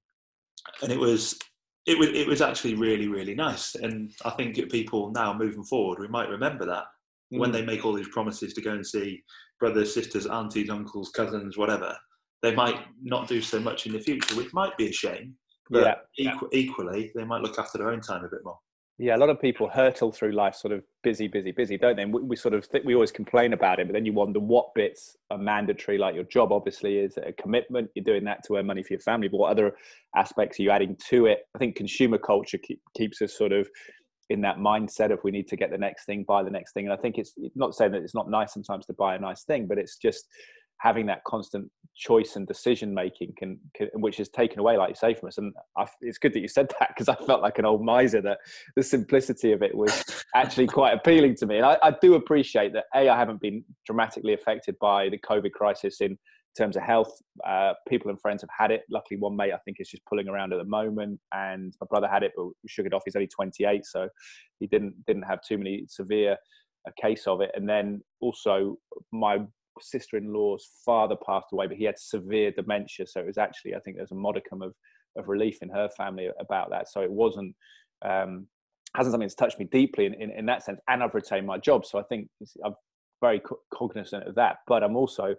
and it was it was it was actually really really nice and i think people now moving forward we might remember that mm. when they make all these promises to go and see brothers sisters aunties uncles cousins whatever they might not do so much in the future which might be a shame but yeah. Equ- equally they might look after their own time a bit more yeah, a lot of people hurtle through life sort of busy, busy, busy, don't they? And we, we sort of think we always complain about it, but then you wonder what bits are mandatory. Like your job, obviously, is a commitment. You're doing that to earn money for your family, but what other aspects are you adding to it? I think consumer culture keep, keeps us sort of in that mindset of we need to get the next thing, buy the next thing. And I think it's not saying that it's not nice sometimes to buy a nice thing, but it's just having that constant choice and decision making can, can, which is taken away like you say from us. And I, it's good that you said that because i felt like an old miser that the simplicity of it was actually quite appealing to me. And I, I, do appreciate that a i haven't been dramatically affected by the covid crisis in terms of health. Uh, people and friends have had it. Luckily one mate i think is just pulling around at the moment and my brother had it but shook it off. He's only 28 so he didn't didn't have too many severe a case of it. And then also my sister-in-law's father passed away, but he had severe dementia. So it was actually, I think, there's a modicum of of relief in her family about that. So it wasn't um, hasn't something that's touched me deeply in, in, in, that sense. And I've retained my job, so I think I'm very cognizant of that. But I'm also,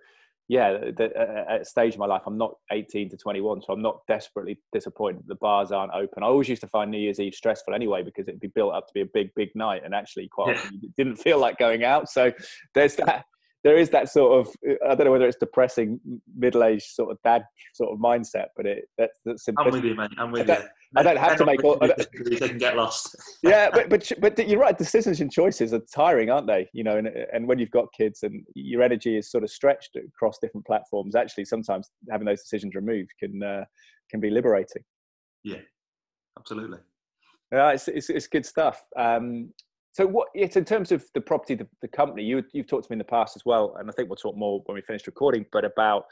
yeah, the, at a stage in my life, I'm not 18 to 21, so I'm not desperately disappointed that the bars aren't open. I always used to find New Year's Eve stressful anyway because it'd be built up to be a big, big night, and actually quite often didn't feel like going out. So there's that there is that sort of I don't know whether it's depressing middle-aged sort of dad sort of mindset, but it that's that's I'm with you, mate. I'm with I you. I don't have to make all. They can get lost. yeah, but but but you're right. Decisions and choices are tiring, aren't they? You know, and and when you've got kids and your energy is sort of stretched across different platforms, actually, sometimes having those decisions removed can uh, can be liberating. Yeah, absolutely. Yeah, it's, it's, it's good stuff. Um, so what it's in terms of the property, the, the company, you, you've talked to me in the past as well, and I think we'll talk more when we finish recording, but about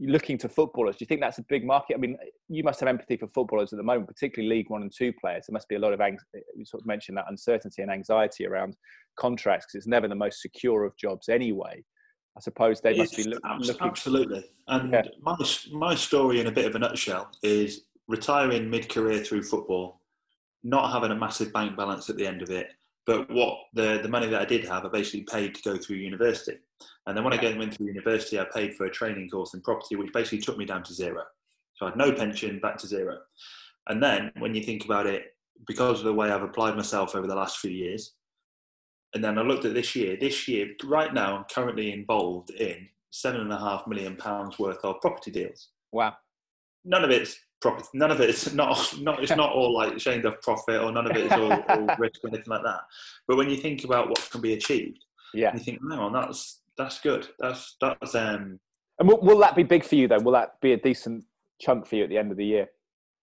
looking to footballers. Do you think that's a big market? I mean, you must have empathy for footballers at the moment, particularly League One and Two players. There must be a lot of, anxiety, you sort of mentioned that uncertainty and anxiety around contracts because it's never the most secure of jobs anyway. I suppose they must be look, looking. Absolutely. And yeah. my, my story in a bit of a nutshell is retiring mid career through football, not having a massive bank balance at the end of it, But what the the money that I did have, I basically paid to go through university. And then when I went through university, I paid for a training course in property, which basically took me down to zero. So I had no pension, back to zero. And then when you think about it, because of the way I've applied myself over the last few years, and then I looked at this year. This year, right now, I'm currently involved in seven and a half million pounds worth of property deals. Wow. None of it's property. None of it's not not. It's not all like shamed off profit, or none of it is all, all risk or anything like that. But when you think about what can be achieved, yeah, you think, no, that's that's good. That's that's um. And will, will that be big for you though? Will that be a decent chunk for you at the end of the year?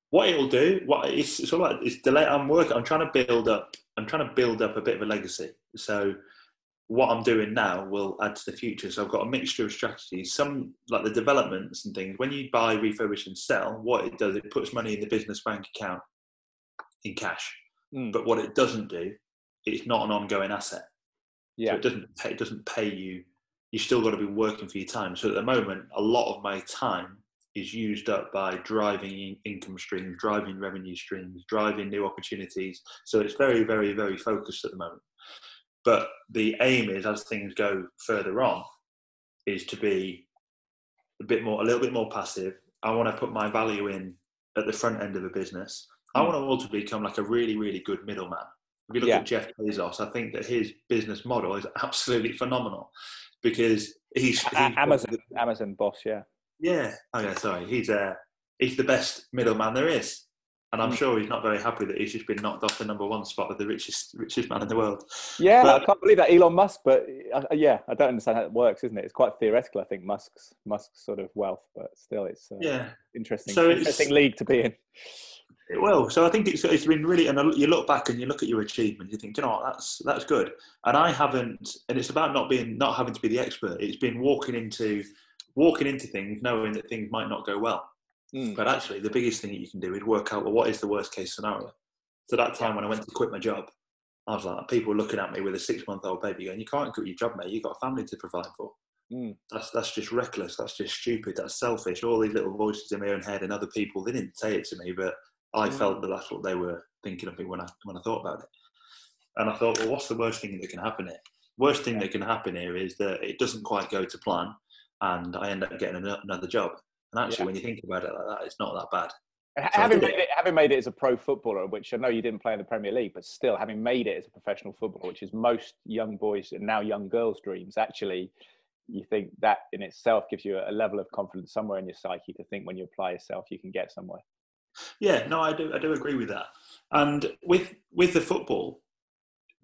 What it'll do, what it's, it's all like, it's delay. I'm working. I'm trying to build up. I'm trying to build up a bit of a legacy. So what I'm doing now will add to the future. So I've got a mixture of strategies. Some like the developments and things. When you buy, refurbish, and sell, what it does, it puts money in the business bank account in cash. Mm. But what it doesn't do, it's not an ongoing asset. Yeah. So it doesn't pay, it doesn't pay you. You still got to be working for your time. So at the moment, a lot of my time is used up by driving income streams, driving revenue streams, driving new opportunities. So it's very, very, very focused at the moment. But the aim is, as things go further on, is to be a bit more, a little bit more passive. I want to put my value in at the front end of a business. I want to also become like a really, really good middleman. If you look yeah. at Jeff Bezos, I think that his business model is absolutely phenomenal because he's, he's Amazon, the, Amazon boss, yeah. Yeah. Oh yeah. Sorry. He's uh, he's the best middleman there is. And I'm mm. sure he's not very happy that he's just been knocked off the number one spot with the richest richest man in the world. Yeah, but, I can't believe that Elon Musk. But uh, yeah, I don't understand how it works, isn't it? It's quite theoretical, I think, Musk's Musk's sort of wealth, but still, it's uh, yeah interesting. So interesting league to be in. It will. So I think it's it's been really, and you look back and you look at your achievement, you think, you know, what, that's that's good. And I haven't, and it's about not being, not having to be the expert. It's been walking into, walking into things, knowing that things might not go well Mm. But actually, the biggest thing that you can do is work out well, what is the worst case scenario. So that time when I went to quit my job, I was like, people were looking at me with a six month old baby going, You can't quit your job, mate. You've got a family to provide for. Mm. That's that's just reckless. That's just stupid. That's selfish. All these little voices in my own head and other people, they didn't say it to me, but I mm. felt that that's what they were thinking of me when I when I thought about it. And I thought, well, what's the worst thing that can happen here? Worst thing that can happen here is that it doesn't quite go to plan, and I end up getting another job. And actually, yeah. when you think about it like that, it's not that bad. So having, made it, having made it as a pro footballer, which I know you didn't play in the Premier League, but still having made it as a professional footballer, which is most young boys and now young girls' dreams, actually, you think that in itself gives you a level of confidence somewhere in your psyche to think when you apply yourself, you can get somewhere. Yeah, no, I do. I do agree with that. And with with the football,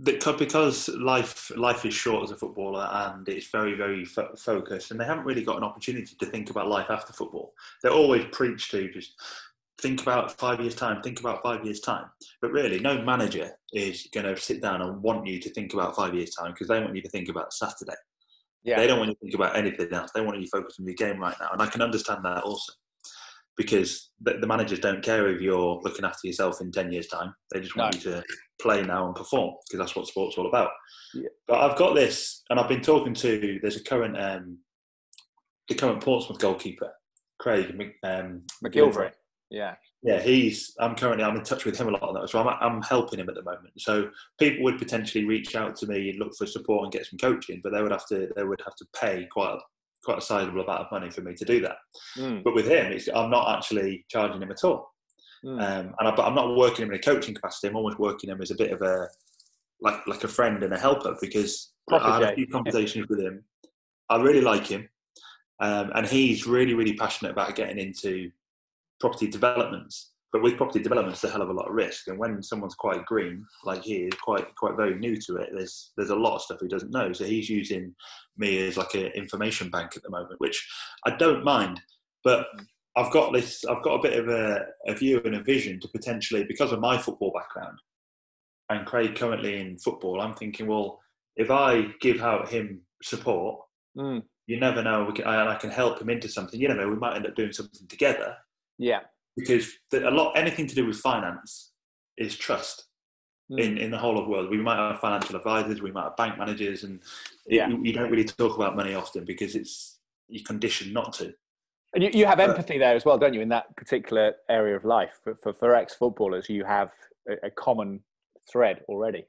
because life life is short as a footballer and it's very very fo- focused and they haven't really got an opportunity to think about life after football. They're always preached to just think about five years time think about five years time. But really no manager is going to sit down and want you to think about five years time because they want you to think about saturday. Yeah. they don't want you to think about anything else. They want you to focus on the game right now and i can understand that also because the, the, managers don't care if you're looking after yourself in 10 years time. They just want no. you to play now and perform because that's what sport's all about. Yeah. but i've got this and i've been talking to there's a current um, the current portsmouth goalkeeper craig um, macgillivray yeah. Yeah he's i'm currently i'm in touch with him a lot on that so I'm, I'm helping him at the moment. So people would potentially reach out to me and look for support and get some coaching but they would have to they would have to pay quite quite a sizable amount of money for me to do that. Mm. But with him, I'm not actually charging him at all. Mm. Um, and I, am not working him in a coaching capacity. I'm almost working him as a bit of a like like a friend and a helper because I had a few conversations with him. I really like him, um, and he's really really passionate about getting into property developments. But with property development, it's a hell of a lot of risk. And when someone's quite green, like he is, quite quite very new to it, there's there's a lot of stuff he doesn't know. So he's using me as like an information bank at the moment, which I don't mind. But I've got this, I've got a bit of a, a view and a vision to potentially, because of my football background, and Craig currently in football, I'm thinking, well, if I give out him support, mm. you never know, can, and I can help him into something. You know, we might end up doing something together. Yeah because a lot anything to do with finance is trust mm. in in the whole of the world. We might have financial advisors, we might have bank managers, and yeah. you, you, don't really talk about money often because it's you're conditioned not to. And you, you have empathy there as well, don't you? In that particular area of life, for for, for ex footballers, you have a, a common thread already.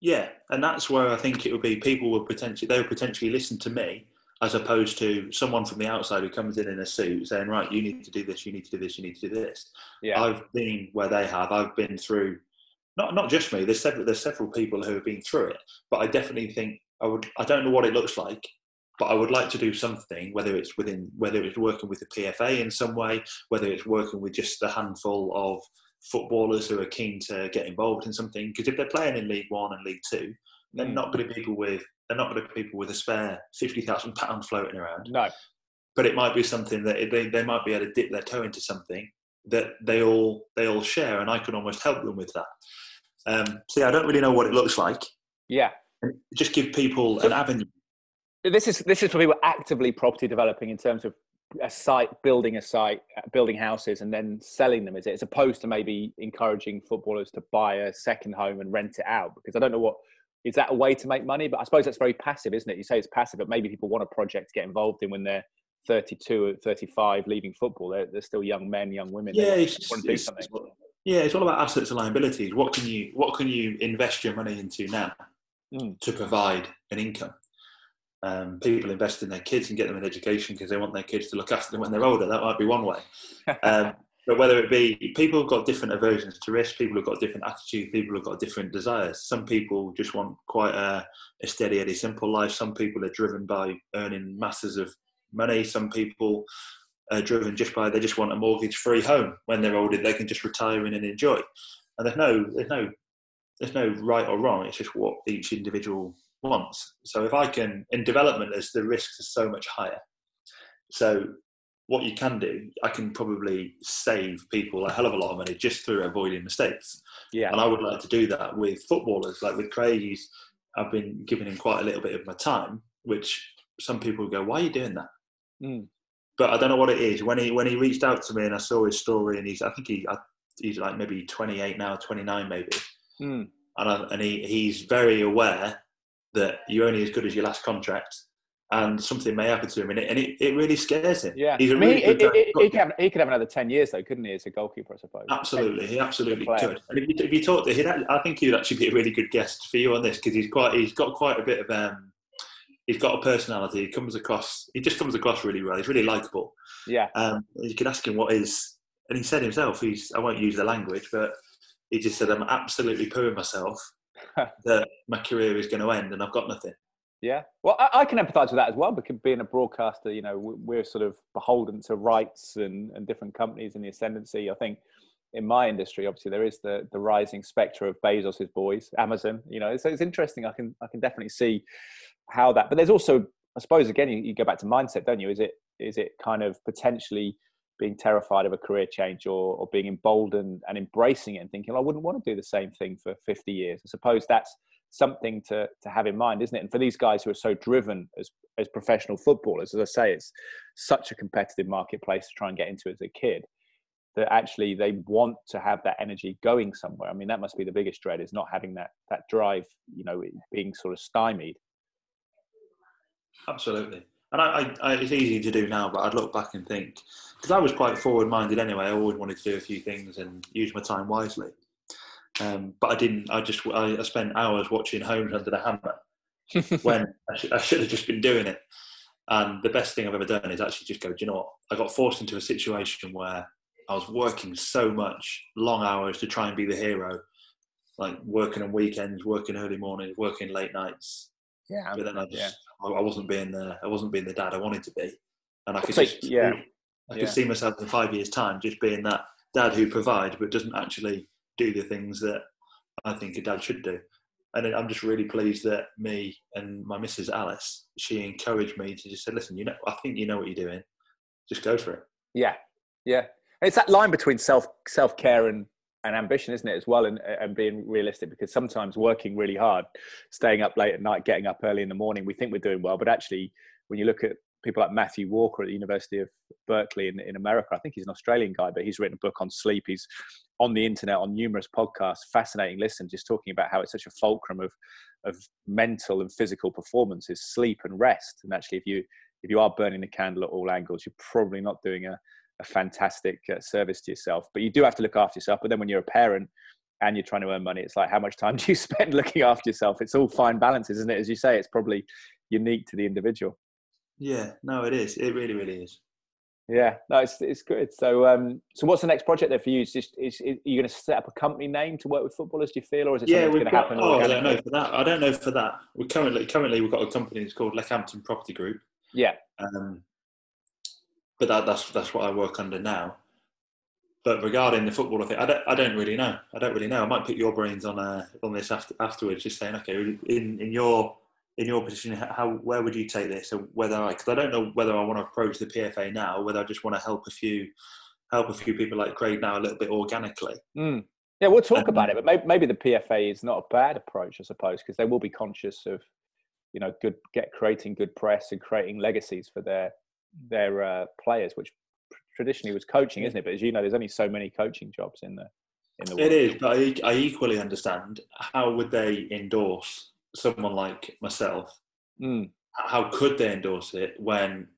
Yeah, and that's where I think it would be. People would potentially they would potentially listen to me as opposed to someone from the outside who comes in in a suit saying, "Right, you need to do this, you need to do this, you need to do this." Yeah. I've been where they have. I've been through. Not not just me. There's several there's several people who have been through it, but I definitely think I would. I don't know what it looks like, but I would like to do something. Whether it's within whether it's working with the PFA in some way, whether it's working with just a handful of footballers who are keen to get involved in something. Because if they're playing in League One and League Two, they're mm. not going to be people with they're not going to be people with a spare fifty thousand pound floating around. No, but it might be something that they they might be able to dip their toe into something that they all they all share, and I can almost help them with that. Um, so yeah, I don't really know what it looks like. Yeah, just give people an avenue. This is this is for people actively property developing in terms of a site, building a site, uh, building houses, and then selling them? Is it as opposed to maybe encouraging footballers to buy a second home and rent it out? Because I don't know what is that a way to make money? But I suppose that's very passive, isn't it? You say it's passive, but maybe people want a project to get involved in when they're 32 or 35 leaving football. They're, they're still young men, young women. Yeah, it's, just, it's, it's, yeah, it's all about assets and liabilities. What can you what can you invest your money into now mm. to provide an income? um, people invest in their kids and get them an education because they want their kids to look after them when they're older. That might be one way. Um, whether it be people have got different aversions to risk, people have got different attitudes, people have got different desires. Some people just want quite a, a steady, Eddie, simple life. Some people are driven by earning masses of money. Some people are driven just by they just want a mortgage-free home when they're older. They can just retire in and enjoy. And there's no, there's no, there's no right or wrong. It's just what each individual wants. So if I can, in development, as the risks are so much higher. So what you can do, I can probably save people a hell of a lot of money just through avoiding mistakes. Yeah. And I would like to do that with footballers, like with Craig. I've been giving him quite a little bit of my time, which some people go, "Why are you doing that?" Mm. But I don't know what it is. When he when he reached out to me and I saw his story, and he's I think he he's like maybe 28 now, 29 maybe, mm. and I, and he he's very aware that you're only as good as your last contract and something may happen to him, and it, and it, it really scares him. Yeah, he's a I mean, really he, good he, he, could have, he could have another ten years though, couldn't he, as a goalkeeper? I suppose. Absolutely, he absolutely could. And if you, if you talk to him, I think he'd actually be a really good guest for you on this because he's quite he's got quite a bit of um, he's got a personality. He comes across he just comes across really well. He's really likable. Yeah. Um, you could ask him what is, and he said himself. He's I won't use the language, but he just said I'm absolutely pooing myself that my career is going to end and I've got nothing. Yeah, well, I, I, can empathise with that as well. Because being a broadcaster, you know, we're sort of beholden to rights and, and different companies and the ascendancy. I think in my industry, obviously, there is the the rising spectre of Bezos's boys, Amazon. You know, so it's interesting. I can I can definitely see how that. But there's also, I suppose, again, you, you go back to mindset, don't you? Is it is it kind of potentially being terrified of a career change or, or being emboldened and embracing it and thinking, I wouldn't want to do the same thing for 50 years. I suppose that's something to, to have in mind, isn't it? And for these guys who are so driven as, as professional footballers, as I say, it's such a competitive marketplace to try and get into as a kid that actually they want to have that energy going somewhere. I mean, that must be the biggest dread is not having that, that drive, you know, being sort of stymied. Absolutely. And I, I, it's easy to do now, but I'd look back and think because I was quite forward-minded anyway. I always wanted to do a few things and use my time wisely. Um, but I didn't. I just I, I, spent hours watching Homes Under the Hammer when I, sh- I should have just been doing it. And the best thing I've ever done is actually just go. Do you know what? I got forced into a situation where I was working so much, long hours to try and be the hero, like working on weekends, working early mornings, working late nights. Yeah. But then I just yeah. I wasn't being the I wasn't being the dad I wanted to be, and I could so, just yeah. I could yeah. see myself in five years' time just being that dad who provides but doesn't actually do the things that I think a dad should do. And I'm just really pleased that me and my missus Alice, she encouraged me to just say, "Listen, you know, I think you know what you're doing. Just go for it." Yeah, yeah. It's that line between self self care and and ambition, isn't it, as well, and, and being realistic because sometimes working really hard, staying up late at night, getting up early in the morning, we think we're doing well, but actually, when you look at people like Matthew Walker at the University of Berkeley in, in America, I think he's an Australian guy, but he's written a book on sleep. He's on the internet on numerous podcasts, fascinating listen, just talking about how it's such a fulcrum of of mental and physical performance is sleep and rest. And actually, if you if you are burning the candle at all angles, you're probably not doing a a fantastic uh, service to yourself. But you do have to look after yourself. But then when you're a parent, and you're trying to earn money. It's like how much time do you spend looking after yourself? It's all fine balances, isn't it? As you say, it's probably unique to the individual. Yeah, no, it is. It really, really is. Yeah, no, it's it's good. So, um, so what's the next project there for you? Is just is, is are you going to set up a company name to work with footballers? Do you feel, or is it yeah, something that's going to happen? Oh, I don't know for that. I don't know for that. We currently currently we've got a company that's called Leckhampton Property Group. Yeah. Um, but that, that's that's what I work under now. But regarding the football thing, I don't I don't really know. I don't really know. I might pick your brains on uh, on this after afterwards, just saying, okay, in in your in your position, how where would you take this? So whether I, because I don't know whether I want to approach the PFA now, whether I just want to help a few, help a few people like Craig now a little bit organically. Mm. Yeah, we'll talk um, about it, but maybe, maybe the PFA is not a bad approach, I suppose, because they will be conscious of, you know, good get creating good press and creating legacies for their their uh, players, which traditionally was coaching, isn't it? But as you know, there's only so many coaching jobs in the in the world. It is, but I, I equally understand how would they endorse someone like myself, mm. how could they endorse it when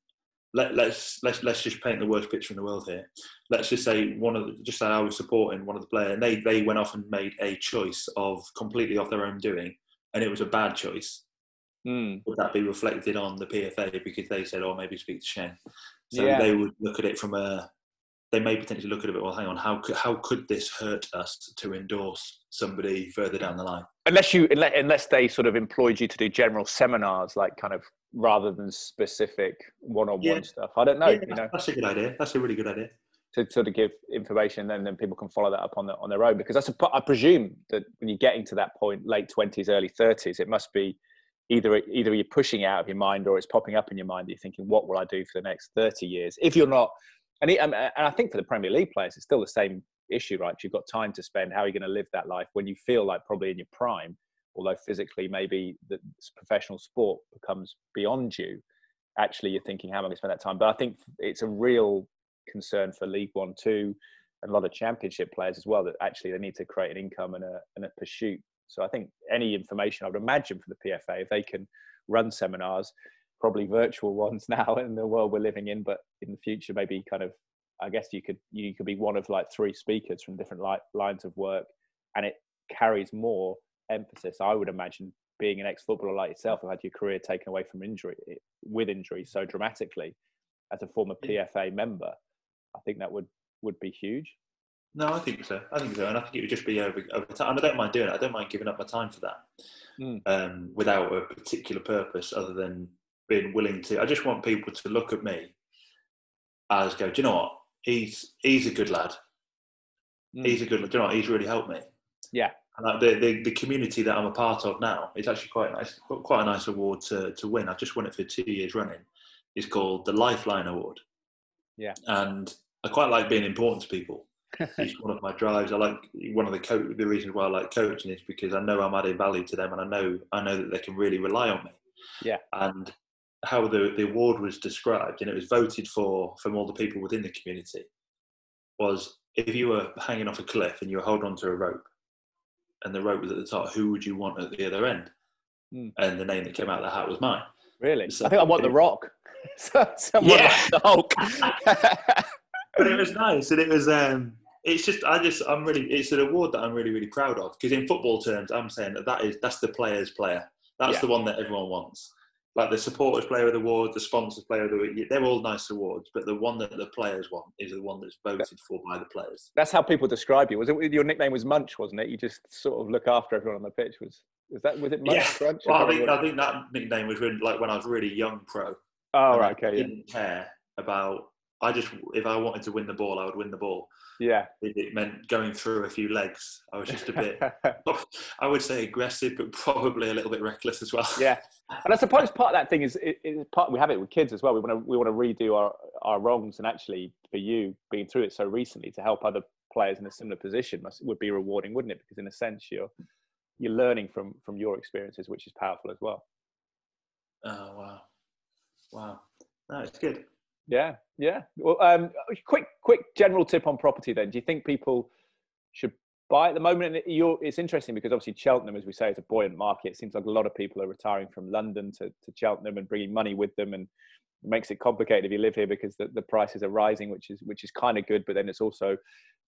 let, let's let's let's just paint the worst picture in the world here. Let's just say one of the, just say I was supporting one of the players, and they they went off and made a choice of completely off their own doing, and it was a bad choice. Mm. Would that be reflected on the PFA because they said, "Oh, maybe speak to Shane"? So yeah. they would look at it from a they may potentially look at it. Well, hang on, how could, how could this hurt us to endorse somebody further down the line? Unless you unless they sort of employed you to do general seminars, like kind of rather than specific one-on-one yeah. stuff. I don't know. Yeah, you know, that's a good idea. That's a really good idea. To sort of give information, and then people can follow that up on the, on their own. Because I, I presume that when you're getting to that point, late twenties, early thirties, it must be either either you're pushing it out of your mind or it's popping up in your mind. that You're thinking, what will I do for the next thirty years? If you're not and, he, um, and I think for the Premier League players, it's still the same issue, right? You've got time to spend. How are you going to live that life when you feel like probably in your prime, although physically maybe the professional sport becomes beyond you? Actually, you're thinking, how am I going to spend that time? But I think it's a real concern for League One, two, and a lot of Championship players as well that actually they need to create an income and a, and a pursuit. So I think any information I would imagine for the PFA, if they can run seminars, probably virtual ones now in the world we're living in, but in the future, maybe kind of, I guess you could you could be one of like three speakers from different li- lines of work, and it carries more emphasis. I would imagine being an ex-footballer like yourself, who had your career taken away from injury with injury so dramatically, as a former PFA member, I think that would would be huge. No, I think so. I think so, and I think it would just be over, over time. And I don't mind doing it. I don't mind giving up my time for that, mm. um, without a particular purpose other than being willing to. I just want people to look at me as go. Do you know what? He's he's a good lad. Mm. He's a good. Do you know what? He's really helped me. Yeah. And the, the, the community that I'm a part of now, it's actually quite nice. Quite a nice award to to win. I've just won it for two years running. It's called the Lifeline Award. Yeah. And I quite like being important to people. it's one of my drives. I like one of the co- the reasons why I like coaching is because I know I'm adding value to them, and I know I know that they can really rely on me. Yeah. And how the, the award was described, and it was voted for from all the people within the community, was if you were hanging off a cliff and you were holding onto a rope, and the rope was at the top, who would you want at the other end? Mm. And the name that came out of the hat was mine. Really? So I think I want the Rock. Someone yeah. like the Hulk. but it was nice, and it was. Um, it's just I just I'm really it's an award that I'm really really proud of because in football terms I'm saying that that is that's the player's player. That's yeah. the one that everyone wants like the supporters player of the award, the sponsors player of the week, they're all nice awards, but the one that the players want is the one that's voted for by the players. That's how people describe you. Was it your nickname was Munch, wasn't it? You just sort of look after everyone on the pitch. Was was that was it Munch yeah. Crunch? Well, I think I think that nickname was when like when I was really young pro. Oh right, okay. I didn't yeah. care about I just, if I wanted to win the ball, I would win the ball. Yeah. It, it meant going through a few legs. I was just a bit, I would say aggressive, but probably a little bit reckless as well. Yeah. And I suppose part of that thing is, is part, we have it with kids as well. We want to, we want to redo our, our wrongs. And actually, for you being through it so recently to help other players in a similar position must, would be rewarding, wouldn't it? Because in a sense, you're, you're learning from, from your experiences, which is powerful as well. Oh, wow. Wow. No, it's good. Yeah, yeah. Well, um, quick, quick general tip on property. Then, do you think people should buy at the moment? it's interesting because obviously Cheltenham, as we say, is a buoyant market. It seems like a lot of people are retiring from London to, to Cheltenham and bringing money with them, and it makes it complicated if you live here because the, the prices are rising, which is which is kind of good, but then it's also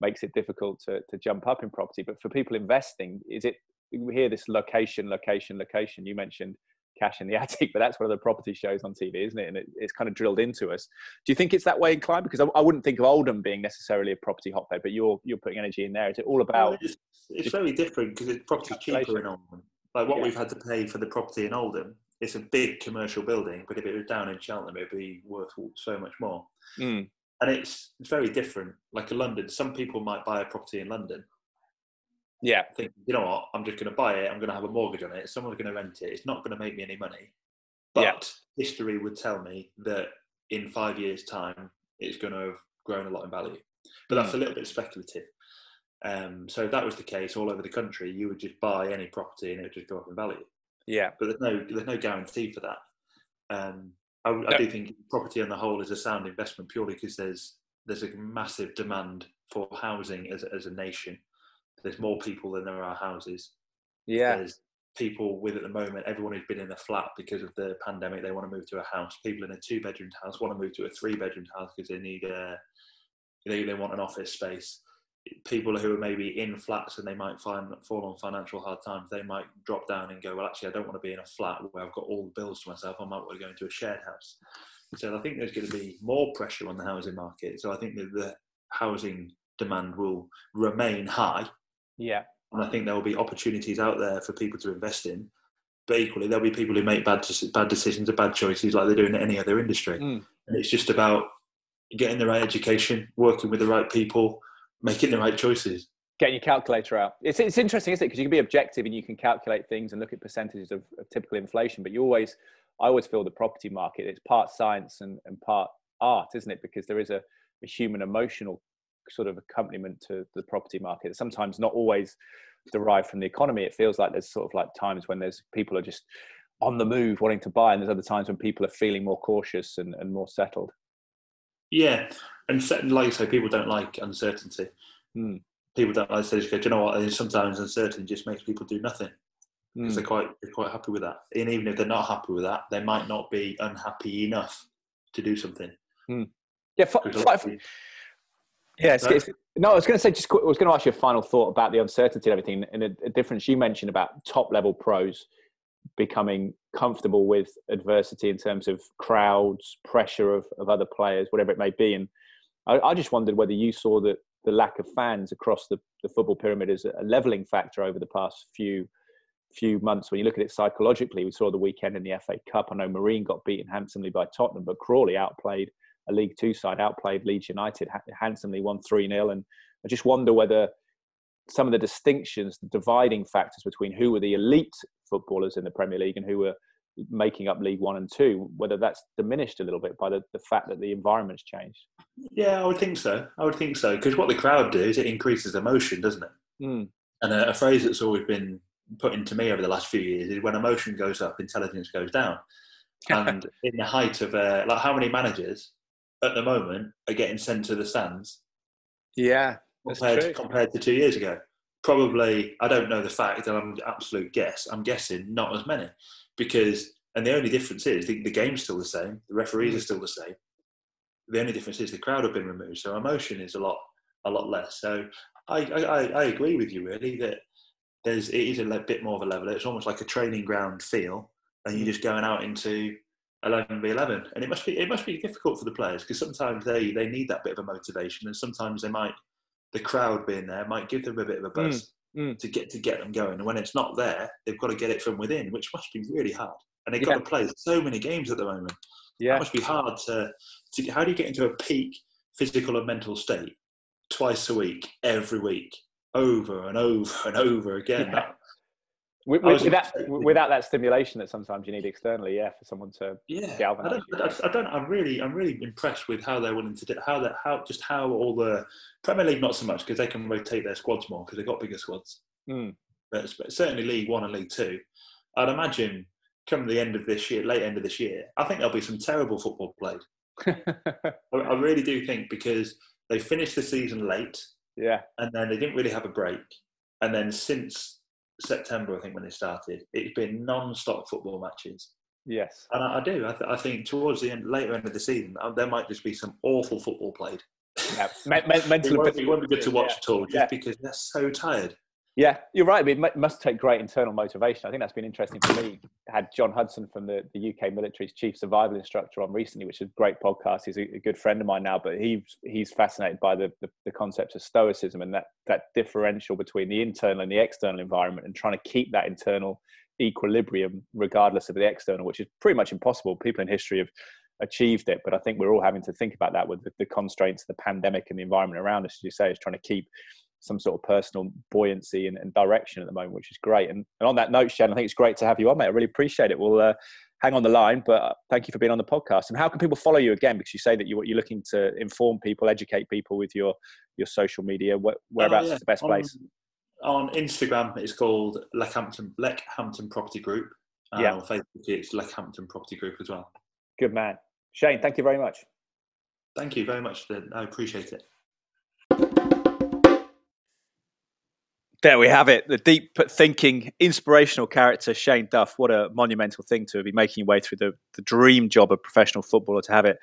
makes it difficult to to jump up in property. But for people investing, is it we hear this location, location, location? You mentioned cash in the attic, but that's one of the property shows on TV, isn't it? And it, it's kind of drilled into us. Do you think it's that way in Clyde? Because I, I, wouldn't think of Oldham being necessarily a property hotbed, but you're you're putting energy in there. Is it all about? It's, it's very different because it's property cheaper in Oldham. Like what yeah. we've had to pay for the property in Oldham, it's a big commercial building, but if it was down in Cheltenham, it'd be worth so much more. Mm. And it's, it's very different. Like in London, some people might buy a property in London yeah. Think, you know what, I'm just going to buy it. I'm going to have a mortgage on it. Someone's going to rent it. It's not going to make me any money. But yeah. history would tell me that in five years' time, it's going to have grown a lot in value. But that's a little bit speculative. Um, so if that was the case all over the country, you would just buy any property and it would just go up in value. Yeah. But there's no there's no guarantee for that. Um, I, no. I do think property on the whole is a sound investment purely because there's there's a massive demand for housing as as a nation. There's more people than there are houses. Yeah. There's people with at the moment, everyone who's been in a flat because of the pandemic, they want to move to a house. People in a two bedroom house want to move to a three bedroom house because they need a, uh, they, they want an office space. People who are maybe in flats and they might find fall on financial hard times, they might drop down and go, well, actually, I don't want to be in a flat where I've got all the bills to myself. I might want to go into a shared house. So I think there's going to be more pressure on the housing market. So I think that the housing demand will remain high yeah. And I think there will be opportunities out there for people to invest in. But equally, there'll be people who make bad bad decisions or bad choices, like they do in any other industry. Mm. And it's just about getting the right education, working with the right people, making the right choices. Getting your calculator out. It's, it's interesting, isn't it? Because you can be objective and you can calculate things and look at percentages of, of typical inflation. But you always, I always feel the property market, it's part science and, and part art, isn't it? Because there is a, a human emotional sort of accompaniment to the property market. Sometimes not always derived from the economy. It feels like there's sort of like times when there's people are just on the move wanting to buy, and there's other times when people are feeling more cautious and, and more settled. Yeah, and like you say, people don't like uncertainty. Mm. People don't like to say, "Do you know what?" Sometimes uncertainty just makes people do nothing because mm. they're quite they're quite happy with that. And even if they're not happy with that, they might not be unhappy enough to do something. Mm. Yeah, yeah, it's, it's, no, I was going to say, just I was going to ask you a final thought about the uncertainty and everything, and a, a difference you mentioned about top level pros becoming comfortable with adversity in terms of crowds, pressure of, of other players, whatever it may be. And I, I just wondered whether you saw that the lack of fans across the, the football pyramid as a leveling factor over the past few few months. When you look at it psychologically, we saw the weekend in the FA Cup. I know Marine got beaten handsomely by Tottenham, but Crawley outplayed a League Two side outplayed Leeds United handsomely, won 3 0. And I just wonder whether some of the distinctions, the dividing factors between who were the elite footballers in the Premier League and who were making up League One and Two, whether that's diminished a little bit by the, the fact that the environment's changed. Yeah, I would think so. I would think so. Because what the crowd do is it increases emotion, doesn't it? Mm. And a, a, phrase that's always been put into me over the last few years is when emotion goes up, intelligence goes down. and in the height of, uh, like, how many managers at the moment are getting sent to the stands. Yeah, compared to, compared to two years ago. Probably, I don't know the fact, and I'm absolute guess. I'm guessing not as many because, and the only difference is the, the game's still the same. The referees mm. are still the same. The only difference is the crowd have been removed, so emotion is a lot, a lot less. So I, I, I agree with you really that there's it is a bit more of a level. It's almost like a training ground feel, and you're mm. just going out into 11 v 11 and it must be it must be difficult for the players because sometimes they they need that bit of a motivation and sometimes they might the crowd being there might give them a bit of a mm, buzz mm, mm. to get to get them going and when it's not there they've got to get it from within which must be really hard and they've yeah. got to play so many games at the moment yeah it must be hard to, to how do you get into a peak physical and mental state twice a week every week over and over and over again yeah. that with, with, that, without that stimulation that sometimes you need externally, yeah, for someone to yeah, galvanize. I don't, I don't, I'm really, I'm really impressed with how they're willing to do how that, how just how all the Premier League not so much because they can rotate their squads more because they've got bigger squads. Mm. But, but certainly League One and League Two, I'd imagine come the end of this year, late end of this year, I think there'll be some terrible football played. I, I really do think because they finished the season late, yeah, and then they didn't really have a break And then since September, I think when it started, it's been non-stop football matches. Yes, and I, I do. I, th- I, think towards the end, later end of the season, uh, there might just be some awful football played. Yeah, mental. it, won't, it won't be good to watch yeah. at all, just yeah. because they're so tired. Yeah, you're right. It must take great internal motivation. I think that's been interesting for me. I had John Hudson from the, the UK military's chief survival instructor on recently, which is a great podcast. He's a, a good friend of mine now, but he's he's fascinated by the, the, the concepts of stoicism and that that differential between the internal and the external environment, and trying to keep that internal equilibrium regardless of the external, which is pretty much impossible. People in history have achieved it, but I think we're all having to think about that with the, the constraints of the pandemic and the environment around us, as you say, is trying to keep some sort of personal buoyancy and, and direction at the moment, which is great. And, and, on that note, Shane, I think it's great to have you on, mate. I really appreciate it. We'll uh, hang on the line, but uh, thank you for being on the podcast. And how can people follow you again? Because you say that you, are looking to inform people, educate people with your your social media. Where, whereabouts uh, yeah. is the best on, place? On Instagram, it's called Leckhampton Leckhampton Property Group. Uh, yeah. On Facebook, it's Leckhampton Property Group as well. Good man, Shane. Thank you very much. Thank you very much. I appreciate it. There we have it. The deep thinking, inspirational character, Shane Duff. What a monumental thing to be making your way through the, the dream job of professional footballer to have it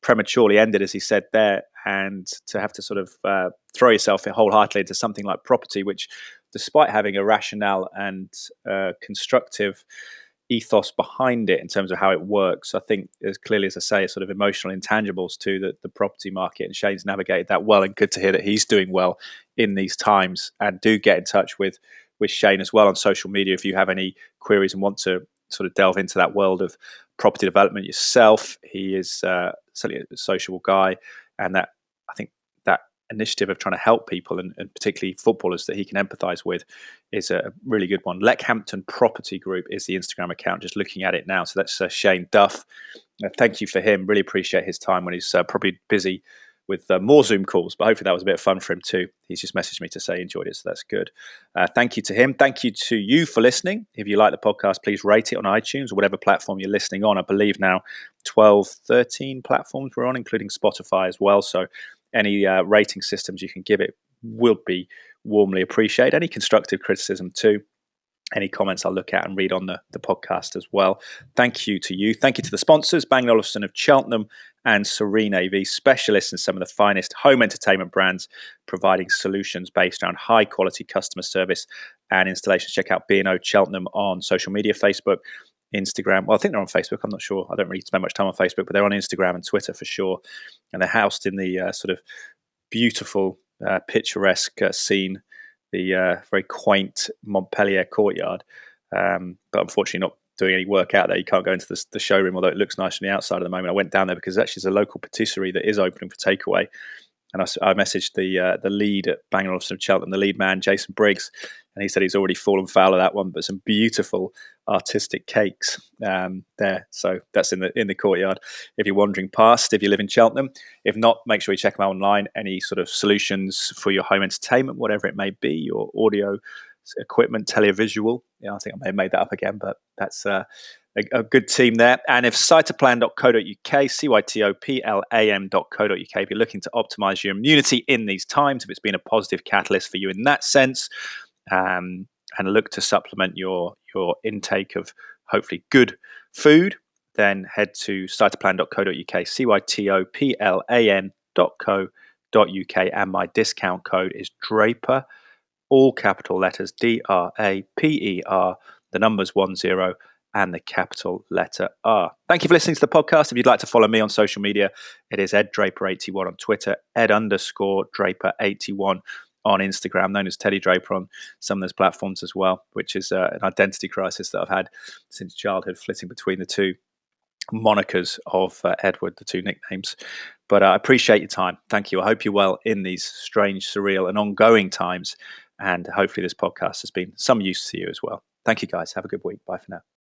prematurely ended, as he said there, and to have to sort of uh, throw yourself wholeheartedly into something like property, which, despite having a rationale and uh, constructive ethos behind it in terms of how it works. I think, as clearly as I say, it's sort of emotional intangibles to the, the property market. And Shane's navigated that well, and good to hear that he's doing well in these times. And do get in touch with with Shane as well on social media if you have any queries and want to sort of delve into that world of property development yourself. He is uh, certainly a sociable guy, and that I think initiative of trying to help people and, and, particularly footballers that he can empathize with is a really good one. Leckhampton Property Group is the Instagram account, just looking at it now. So that's uh, Shane Duff. Uh, thank you for him. Really appreciate his time when he's uh, probably busy with uh, more Zoom calls, but hopefully that was a bit of fun for him too. He's just messaged me to say he enjoyed it, so that's good. Uh, thank you to him. Thank you to you for listening. If you like the podcast, please rate it on iTunes or whatever platform you're listening on. I believe now 12, 13 platforms we're on, including Spotify as well. So any uh, rating systems you can give it will be warmly appreciated. Any constructive criticism too. Any comments I'll look at and read on the, the podcast as well. Thank you to you. Thank you to the sponsors, Bang Olufsen of Cheltenham and Serene AV, specialists in some of the finest home entertainment brands, providing solutions based around high quality customer service and installations. Check out B&O Cheltenham on social media, Facebook, Instagram. Well, I think they're on Facebook. I'm not sure. I don't really spend much time on Facebook, but they're on Instagram and Twitter for sure. And they're housed in the uh, sort of beautiful, uh, picturesque uh, scene, the uh, very quaint Montpellier courtyard. Um, but unfortunately, not doing any work out there. You can't go into the, the, showroom, although it looks nice from the outside at the moment. I went down there because actually there's a local patisserie that is opening for takeaway. And I, I messaged the uh, the lead at Bang Olufsen of Cheltenham, the lead man, Jason Briggs, and he said he's already fallen foul of that one. But some beautiful artistic cakes um, there. So that's in the in the courtyard. If you're wandering past, if you live in Cheltenham, if not, make sure you check them out online. Any sort of solutions for your home entertainment, whatever it may be, your audio equipment, televisual. Yeah, I think I may have made that up again, but that's uh, a, good team there. And if cytoplan.co.uk, C-Y-T-O-P-L-A-N.co.uk, if you're looking to optimize your immunity in these times, if it's been a positive catalyst for you in that sense, um, and look to supplement your your intake of hopefully good food, then head to cytoplan.co.uk, C-Y-T-O-P-L-A-N.co.uk, and my discount code is Draper, all capital letters D R A P E R, the numbers one zero and the capital letter R. Thank you for listening to the podcast. If you'd like to follow me on social media, it is Ed Draper81 on Twitter, Ed underscore Draper81 on Instagram, known as Teddy Draper on some of those platforms as well, which is uh, an identity crisis that I've had since childhood, flitting between the two monikers of uh, Edward, the two nicknames. But uh, I appreciate your time. Thank you. I hope you're well in these strange, surreal, and ongoing times. And hopefully, this podcast has been some use to you as well. Thank you, guys. Have a good week. Bye for now.